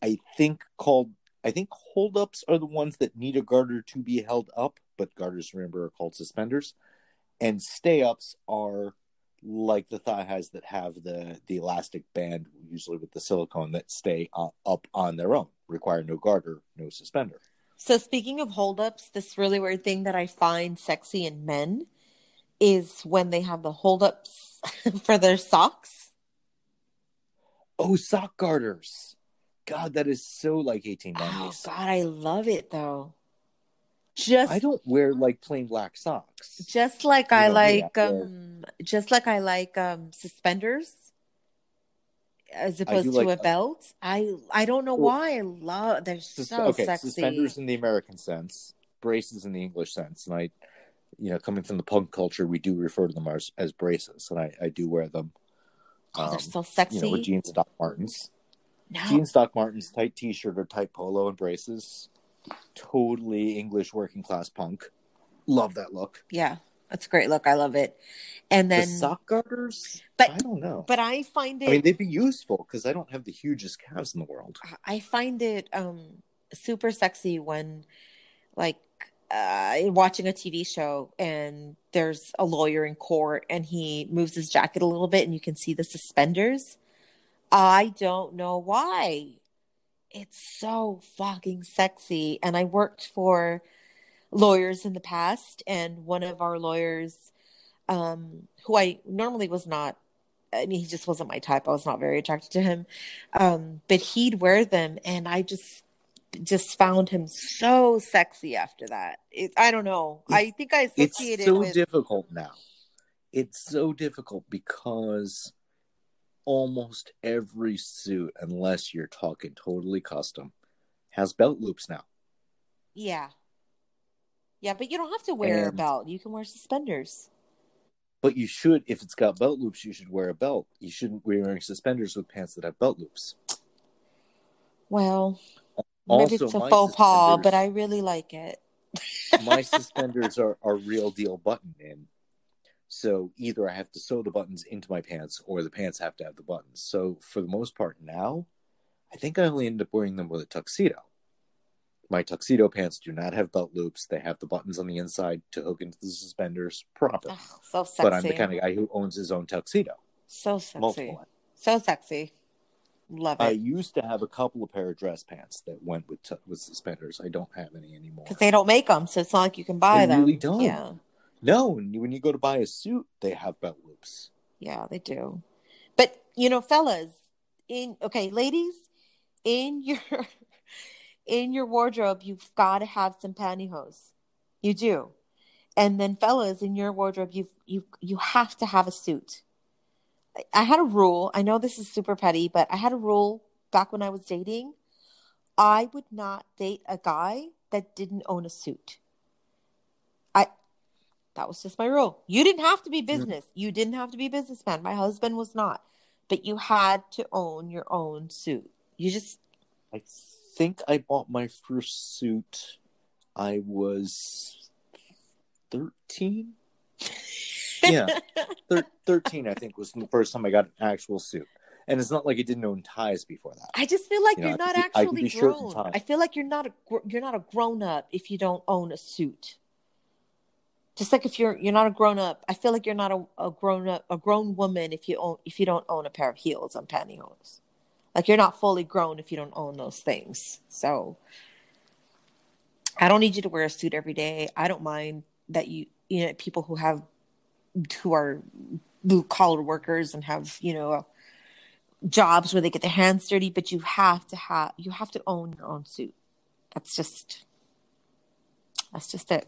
I think called. I think hold ups are the ones that need a garter to be held up, but garters, remember, are called suspenders. And stay ups are like the thigh highs that have the the elastic band, usually with the silicone, that stay up on their own, require no garter, no suspender. So speaking of holdups, this really weird thing that I find sexy in men is when they have the holdups for their socks. Oh, sock garters. God, that is so like 1890s. Oh 1890s. God, I love it though. Just I don't wear like plain black socks. just like You I know, like um just like I like um suspenders as opposed like- to a belt. I I don't know Well, why I love they're Sus- so okay, sexy. suspenders in the American sense, braces in the English sense, and I, you know, coming from the punk culture, we do refer to them as, as braces, and I, I do wear them. Oh, they're um, so sexy. You know, with jeans and Doc Martens. no. Jeans, Doc Martens, tight T-shirt or tight polo and braces. Totally English working class punk. Love that look. Yeah, that's a great look. I love it. And the then, sock garters, But- I don't know. but I find it. I mean, they'd be useful because I don't have the hugest calves in the world. I find it um super sexy when like uh watching a TV show and there's a lawyer in court and he moves his jacket a little bit and you can see the suspenders. I don't know why. It's so fucking sexy and I worked for lawyers in the past and one of our lawyers um who I normally was not I mean, he just wasn't my type. I was not very attracted to him. Um, but he'd wear them, and I just just found him so sexy after that. It, I don't know. I think I It's so with difficult now. It's so difficult because almost every suit, unless you're talking totally custom, has belt loops now. yeah, yeah. But you don't have to wear a belt. You can wear suspenders. But you should, if it's got belt loops, you should wear a belt. You shouldn't be wearing suspenders with pants that have belt loops. Well, maybe Also, it's a faux pas, but I really like it. my suspenders are, are real deal button in. So either I have to sew the buttons into my pants or the pants have to have the buttons. So for the most part now, I think I only end up wearing them with a tuxedo. My tuxedo pants do not have belt loops. They have the buttons on the inside to hook into the suspenders proper. Ugh, so sexy. but I'm the kind of guy who owns his own tuxedo. so sexy. Multiple. So sexy. Love I used to have a couple of pair of dress pants that went with tu- with suspenders. I don't have any anymore. Because they don't make them, so it's not like you can buy They them. really don't. Yeah. No, when you go to buy a suit, they have belt loops. Yeah, they do. But you know, fellas, in okay, ladies, in your in your wardrobe, you've got to have some pantyhose. You do. And then fellas, in your wardrobe, you you you have to have a suit. I- had a rule. I know this is super petty, but I had a rule back when I was dating. I would not date a guy that didn't own a suit. I that was just my rule. You didn't have to be business. You didn't have to be a businessman. My husband was not. But you had to own your own suit. You just I think I bought my first suit. I was thirteen. Yeah, Thir- thirteen. I think was the first time I got an actual suit. And it's not like I didn't own ties before that. I just feel like You I not I actually be and grown. I feel like you're not a you're not a grown up if you don't own a suit. Just like if you're you're not a grown up, I feel like you're not a, a grown up a grown woman if you own if you don't own a pair of heels and pantyhose. Like you're not fully grown if you don't own those things. So I don't need you to wear a suit every day. I don't mind that you you know people who have who are blue collar workers and have you know jobs where they get their hands dirty, but you have to have you have to own your own suit. That's just that's just it.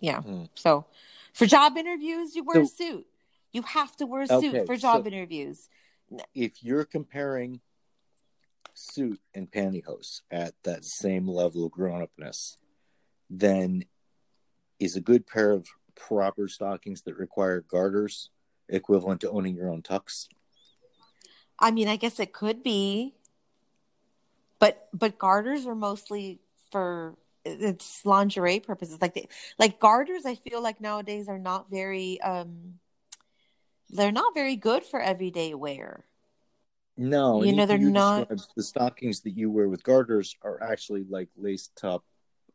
Yeah. Hmm. So for job interviews, you wear a suit. You have to wear a suit for job so- interviews. If you're comparing suit and pantyhose at that same level of grown upness, then is a good pair of proper stockings that require garters equivalent to owning your own tux? I mean, I guess it could be, but but garters are mostly for it's lingerie purposes. Like they, like garters, I feel like nowadays are not very um, they're not very good for everyday wear. No, You know, they're you not- The stockings that you wear with garters are actually like lace top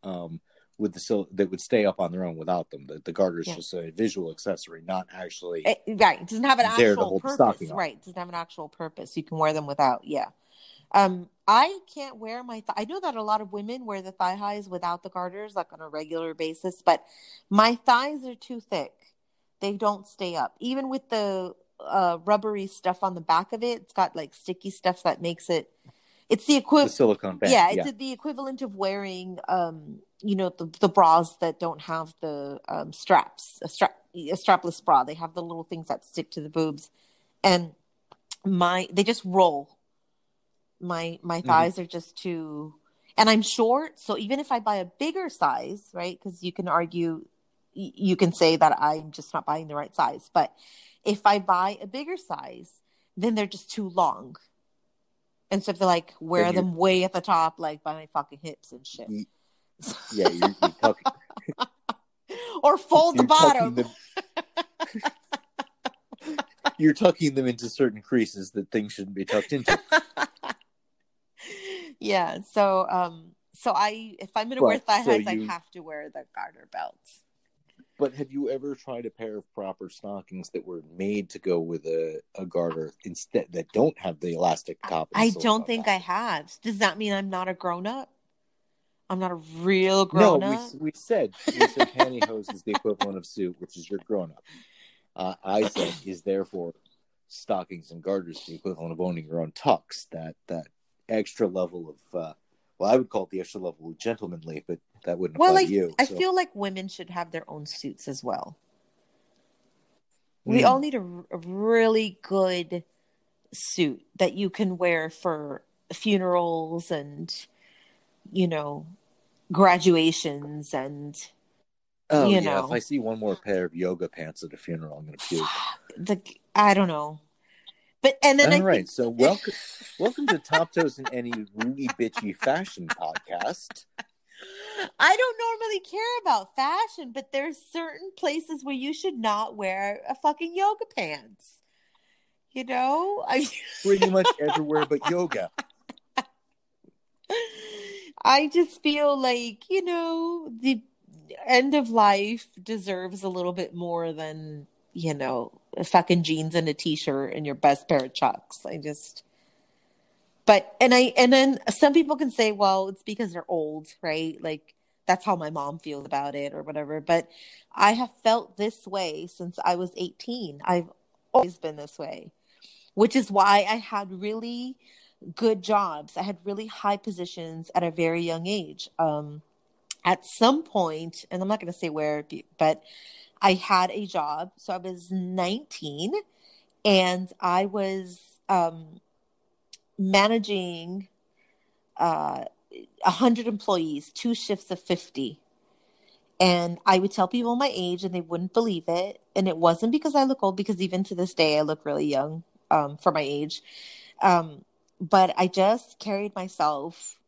um, with the sil- that would stay up on their own without them. The, the garter is Yeah. just a visual accessory, not actually. It, right, it doesn't have an There to actual purpose. stocking. Right, it doesn't have an actual purpose. You can wear them without. Yeah. Um, I can't wear my. Th- I know that a lot of women wear the thigh highs without the garters, like on a regular basis. But my thighs are too thick; they don't stay up. Even with the uh, rubbery stuff on the back of it, it's got like sticky stuff that makes it. It's the equivalent. silicone band. Yeah, it's the equivalent of wearing, um, you know, the, the bras that don't have the um, straps, a strap, a strapless bra. They have the little things that stick to the boobs, and my they just roll. My my Mhm. thighs are just too, and I'm short, so even if I buy a bigger size, right? Because you can argue you can say that I'm just not buying the right size. But if I buy a bigger size, then they're just too long. And so if they like wear them way at the top, like by my fucking hips and shit, Yeah, you're, you're tucking, or fold the you're tucking bottom. them. you're tucking them into certain creases that things shouldn't be tucked into. yeah. So, um, so I, if I'm gonna wear But, thigh so highs, you- I have to wear the garter belts. But have you ever tried a pair of proper stockings that were made to go with a, a garter instead that don't have the elastic top? I don't think I have. Does that mean I'm not a grown up? I'm not a real No, grown we, up. we said we said pantyhose is the equivalent of suit, which is your grown up. Uh, I said is therefore stockings and garters the equivalent of owning your own tux. That that extra level of uh, well, I would call it the extra level of gentlemanly, but that wouldn't Well, apply I, to you. I so- feel like women should have their own suits as well. We Mm. all need a, a really good suit that you can wear for funerals and, you know, graduations and Oh you yeah, know. if I see one more pair of yoga pants at a funeral, I'm gonna puke. the I don't know. But and then All I right, think so welcome, welcome to Top Toes and Any Really Bitchy Fashion Podcast. I don't normally care about fashion, but there's certain places where you should not wear a fucking yoga pants. You know, I Pretty much everywhere but yoga. I just feel like you know the end of life deserves a little bit more than you know fucking jeans and a t-shirt and your best pair of chucks. I just. But and I and then some people can say, well, it's because they're old, right? Like that's how my mom feels about it or whatever. But I have felt this way since I was 18. I've always been this way, which is why I had really good jobs. I had really high positions at a very young age. Um, at some point, and I'm not going to say where, but I had a job. So I was 19 and I was um, managing uh, 100 employees, two shifts of 50. And I would tell people my age and they wouldn't believe it. And it wasn't because I look old, because even to this day, I look really young um, for my age. Um, but I just carried myself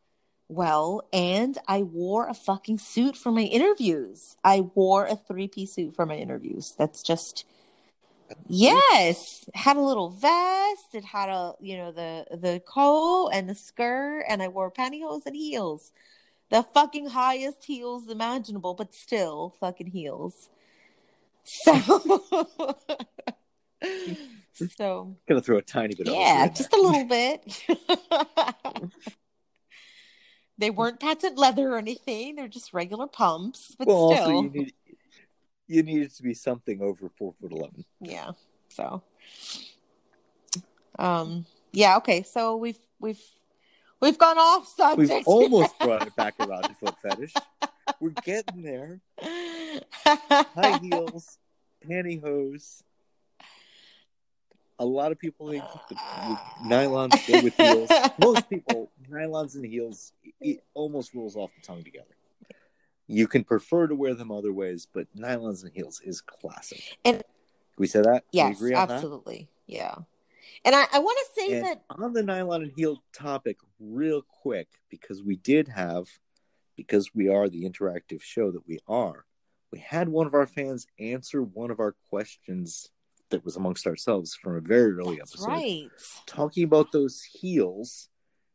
well and I wore a fucking suit for my interviews. I wore a three piece suit for my interviews. That's just yes. Had a little vest. It had a you know the the coat and the skirt, and I wore pantyhose and heels. The fucking highest heels imaginable, but still fucking heels. So so Gonna throw a tiny bit yeah, just a little bit. they weren't patent leather or anything; they're just regular pumps. But. Well, still, also you need you need to be something over four foot eleven. yeah. So, um, yeah. Okay, so we've we've we've gone off We've almost brought it back around to foot fetish. We're getting there. High heels, pantyhose. A lot of people think that nylons go with heels. Most people, nylons and heels, it almost rolls off the tongue together. You can prefer to wear them other ways, but nylons and heels is classic. And- Can we say that? Yes, agree on that? absolutely. Yeah, and I I want to say And that on the nylon and heel topic, real quick, because we did have, because we are the interactive show that we are, we had one of our fans answer one of our questions that was amongst ourselves from a very early that's episode, right. talking about those heels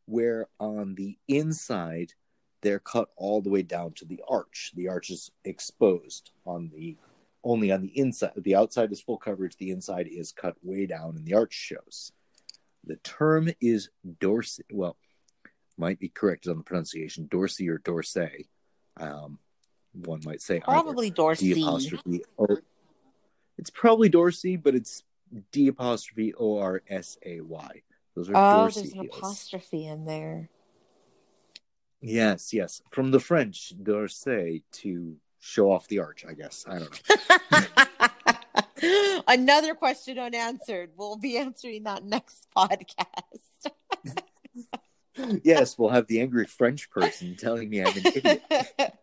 where on the inside they're cut all the way down to the arch. The arch is exposed on the only on the inside. The outside is full coverage. The inside is cut way down, and the arch shows. The term is Dorsey. Well, might be corrected on the pronunciation, Dorsey or Dorsey. Um, one might say either. Probably D Dorsey. apostrophe O. It's probably Dorsey, but it's D apostrophe O R S A Y. Those are Oh, Dorsey there's an heels. apostrophe in there. Yes, yes. From the French, Dorsey to show off the arch, I guess. I don't know. Another question unanswered. We'll be answering that next podcast. yes, we'll have the angry French person telling me I'm an idiot.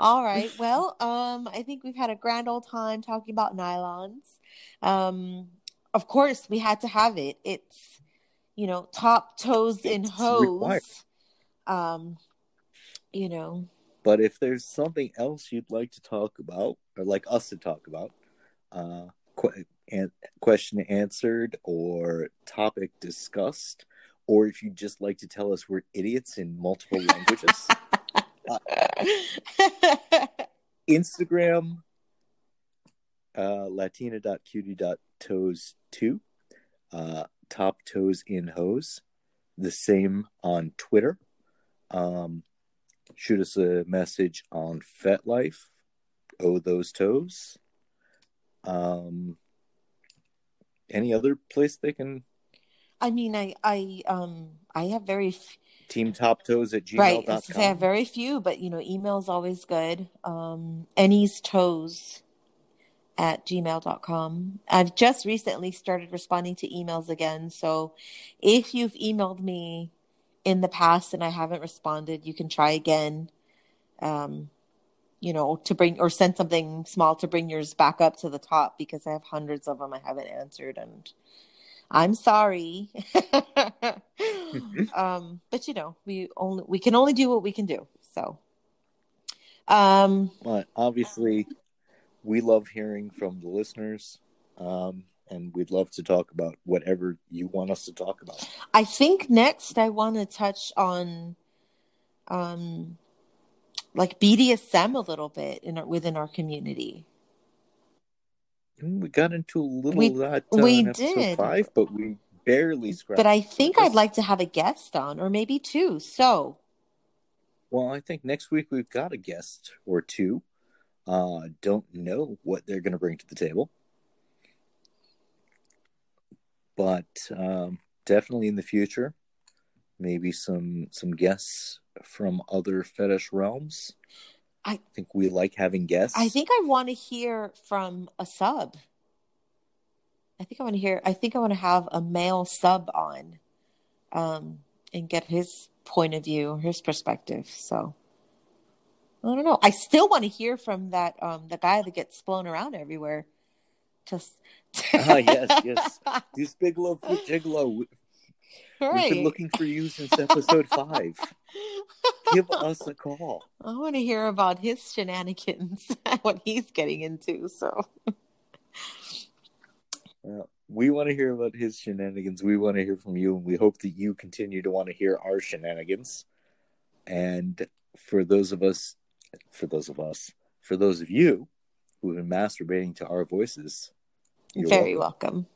All right. Well, um, I think we've had a grand old time talking about nylons. Um, of course, we had to have it. It's, you know, top toes in hose. Um, you know, But if there's something else you'd like to talk about, or like us to talk about, uh, an- question answered or topic discussed, or if you'd just like to tell us we're idiots in multiple languages, Instagram, uh, latina.cutie.toes2, uh, top toes in hose, the same on Twitter. Um, shoot us a message on FetLife, oh those toes. Um, any other place they can I mean, I, I, um, I have very f- team top toes at right. I was gonna I have gmail.com. very few, but you know, email is always good. Um, Any's toes at gmail.com. I've just recently started responding to emails again. So if you've emailed me in the past and I haven't responded, you can try again. Um, you know, to bring or send something small to bring yours back up to the top because I have hundreds of them I haven't answered and I'm sorry. um, but you know, we only we can only do what we can do. So um But obviously, we love hearing from the listeners, um, and we'd love to talk about whatever you want us to talk about. I think next I want to touch on um like BDSM a little bit in our, within our community. We got into a little We- that uh, we did. five, but we barely scratched. But I think. I'd like to have a guest on or maybe two. So, Well, I think next week we've got a guest or two. Uh, don't know what they're going to bring to the table, but um, definitely in the future, maybe some some guests from other fetish realms. I- think we like having guests. I think I want to hear from a sub. I think I want to hear. I think I want to have a male sub on, um, and get his point of view, his perspective. So I don't know. I still want to hear from that um the guy that gets flown around everywhere. Just Ah, yes, yes. These big low foot gigolo. we- We've right. been looking for you since episode five. Give us a call. I want to hear about his shenanigans, what he's getting into. So Uh, we want to hear about his shenanigans. We want to hear from you, and we hope that you continue to want to hear our shenanigans. And for those of us, for those of us, for those of you who have been masturbating to our voices, you're very welcome. welcome.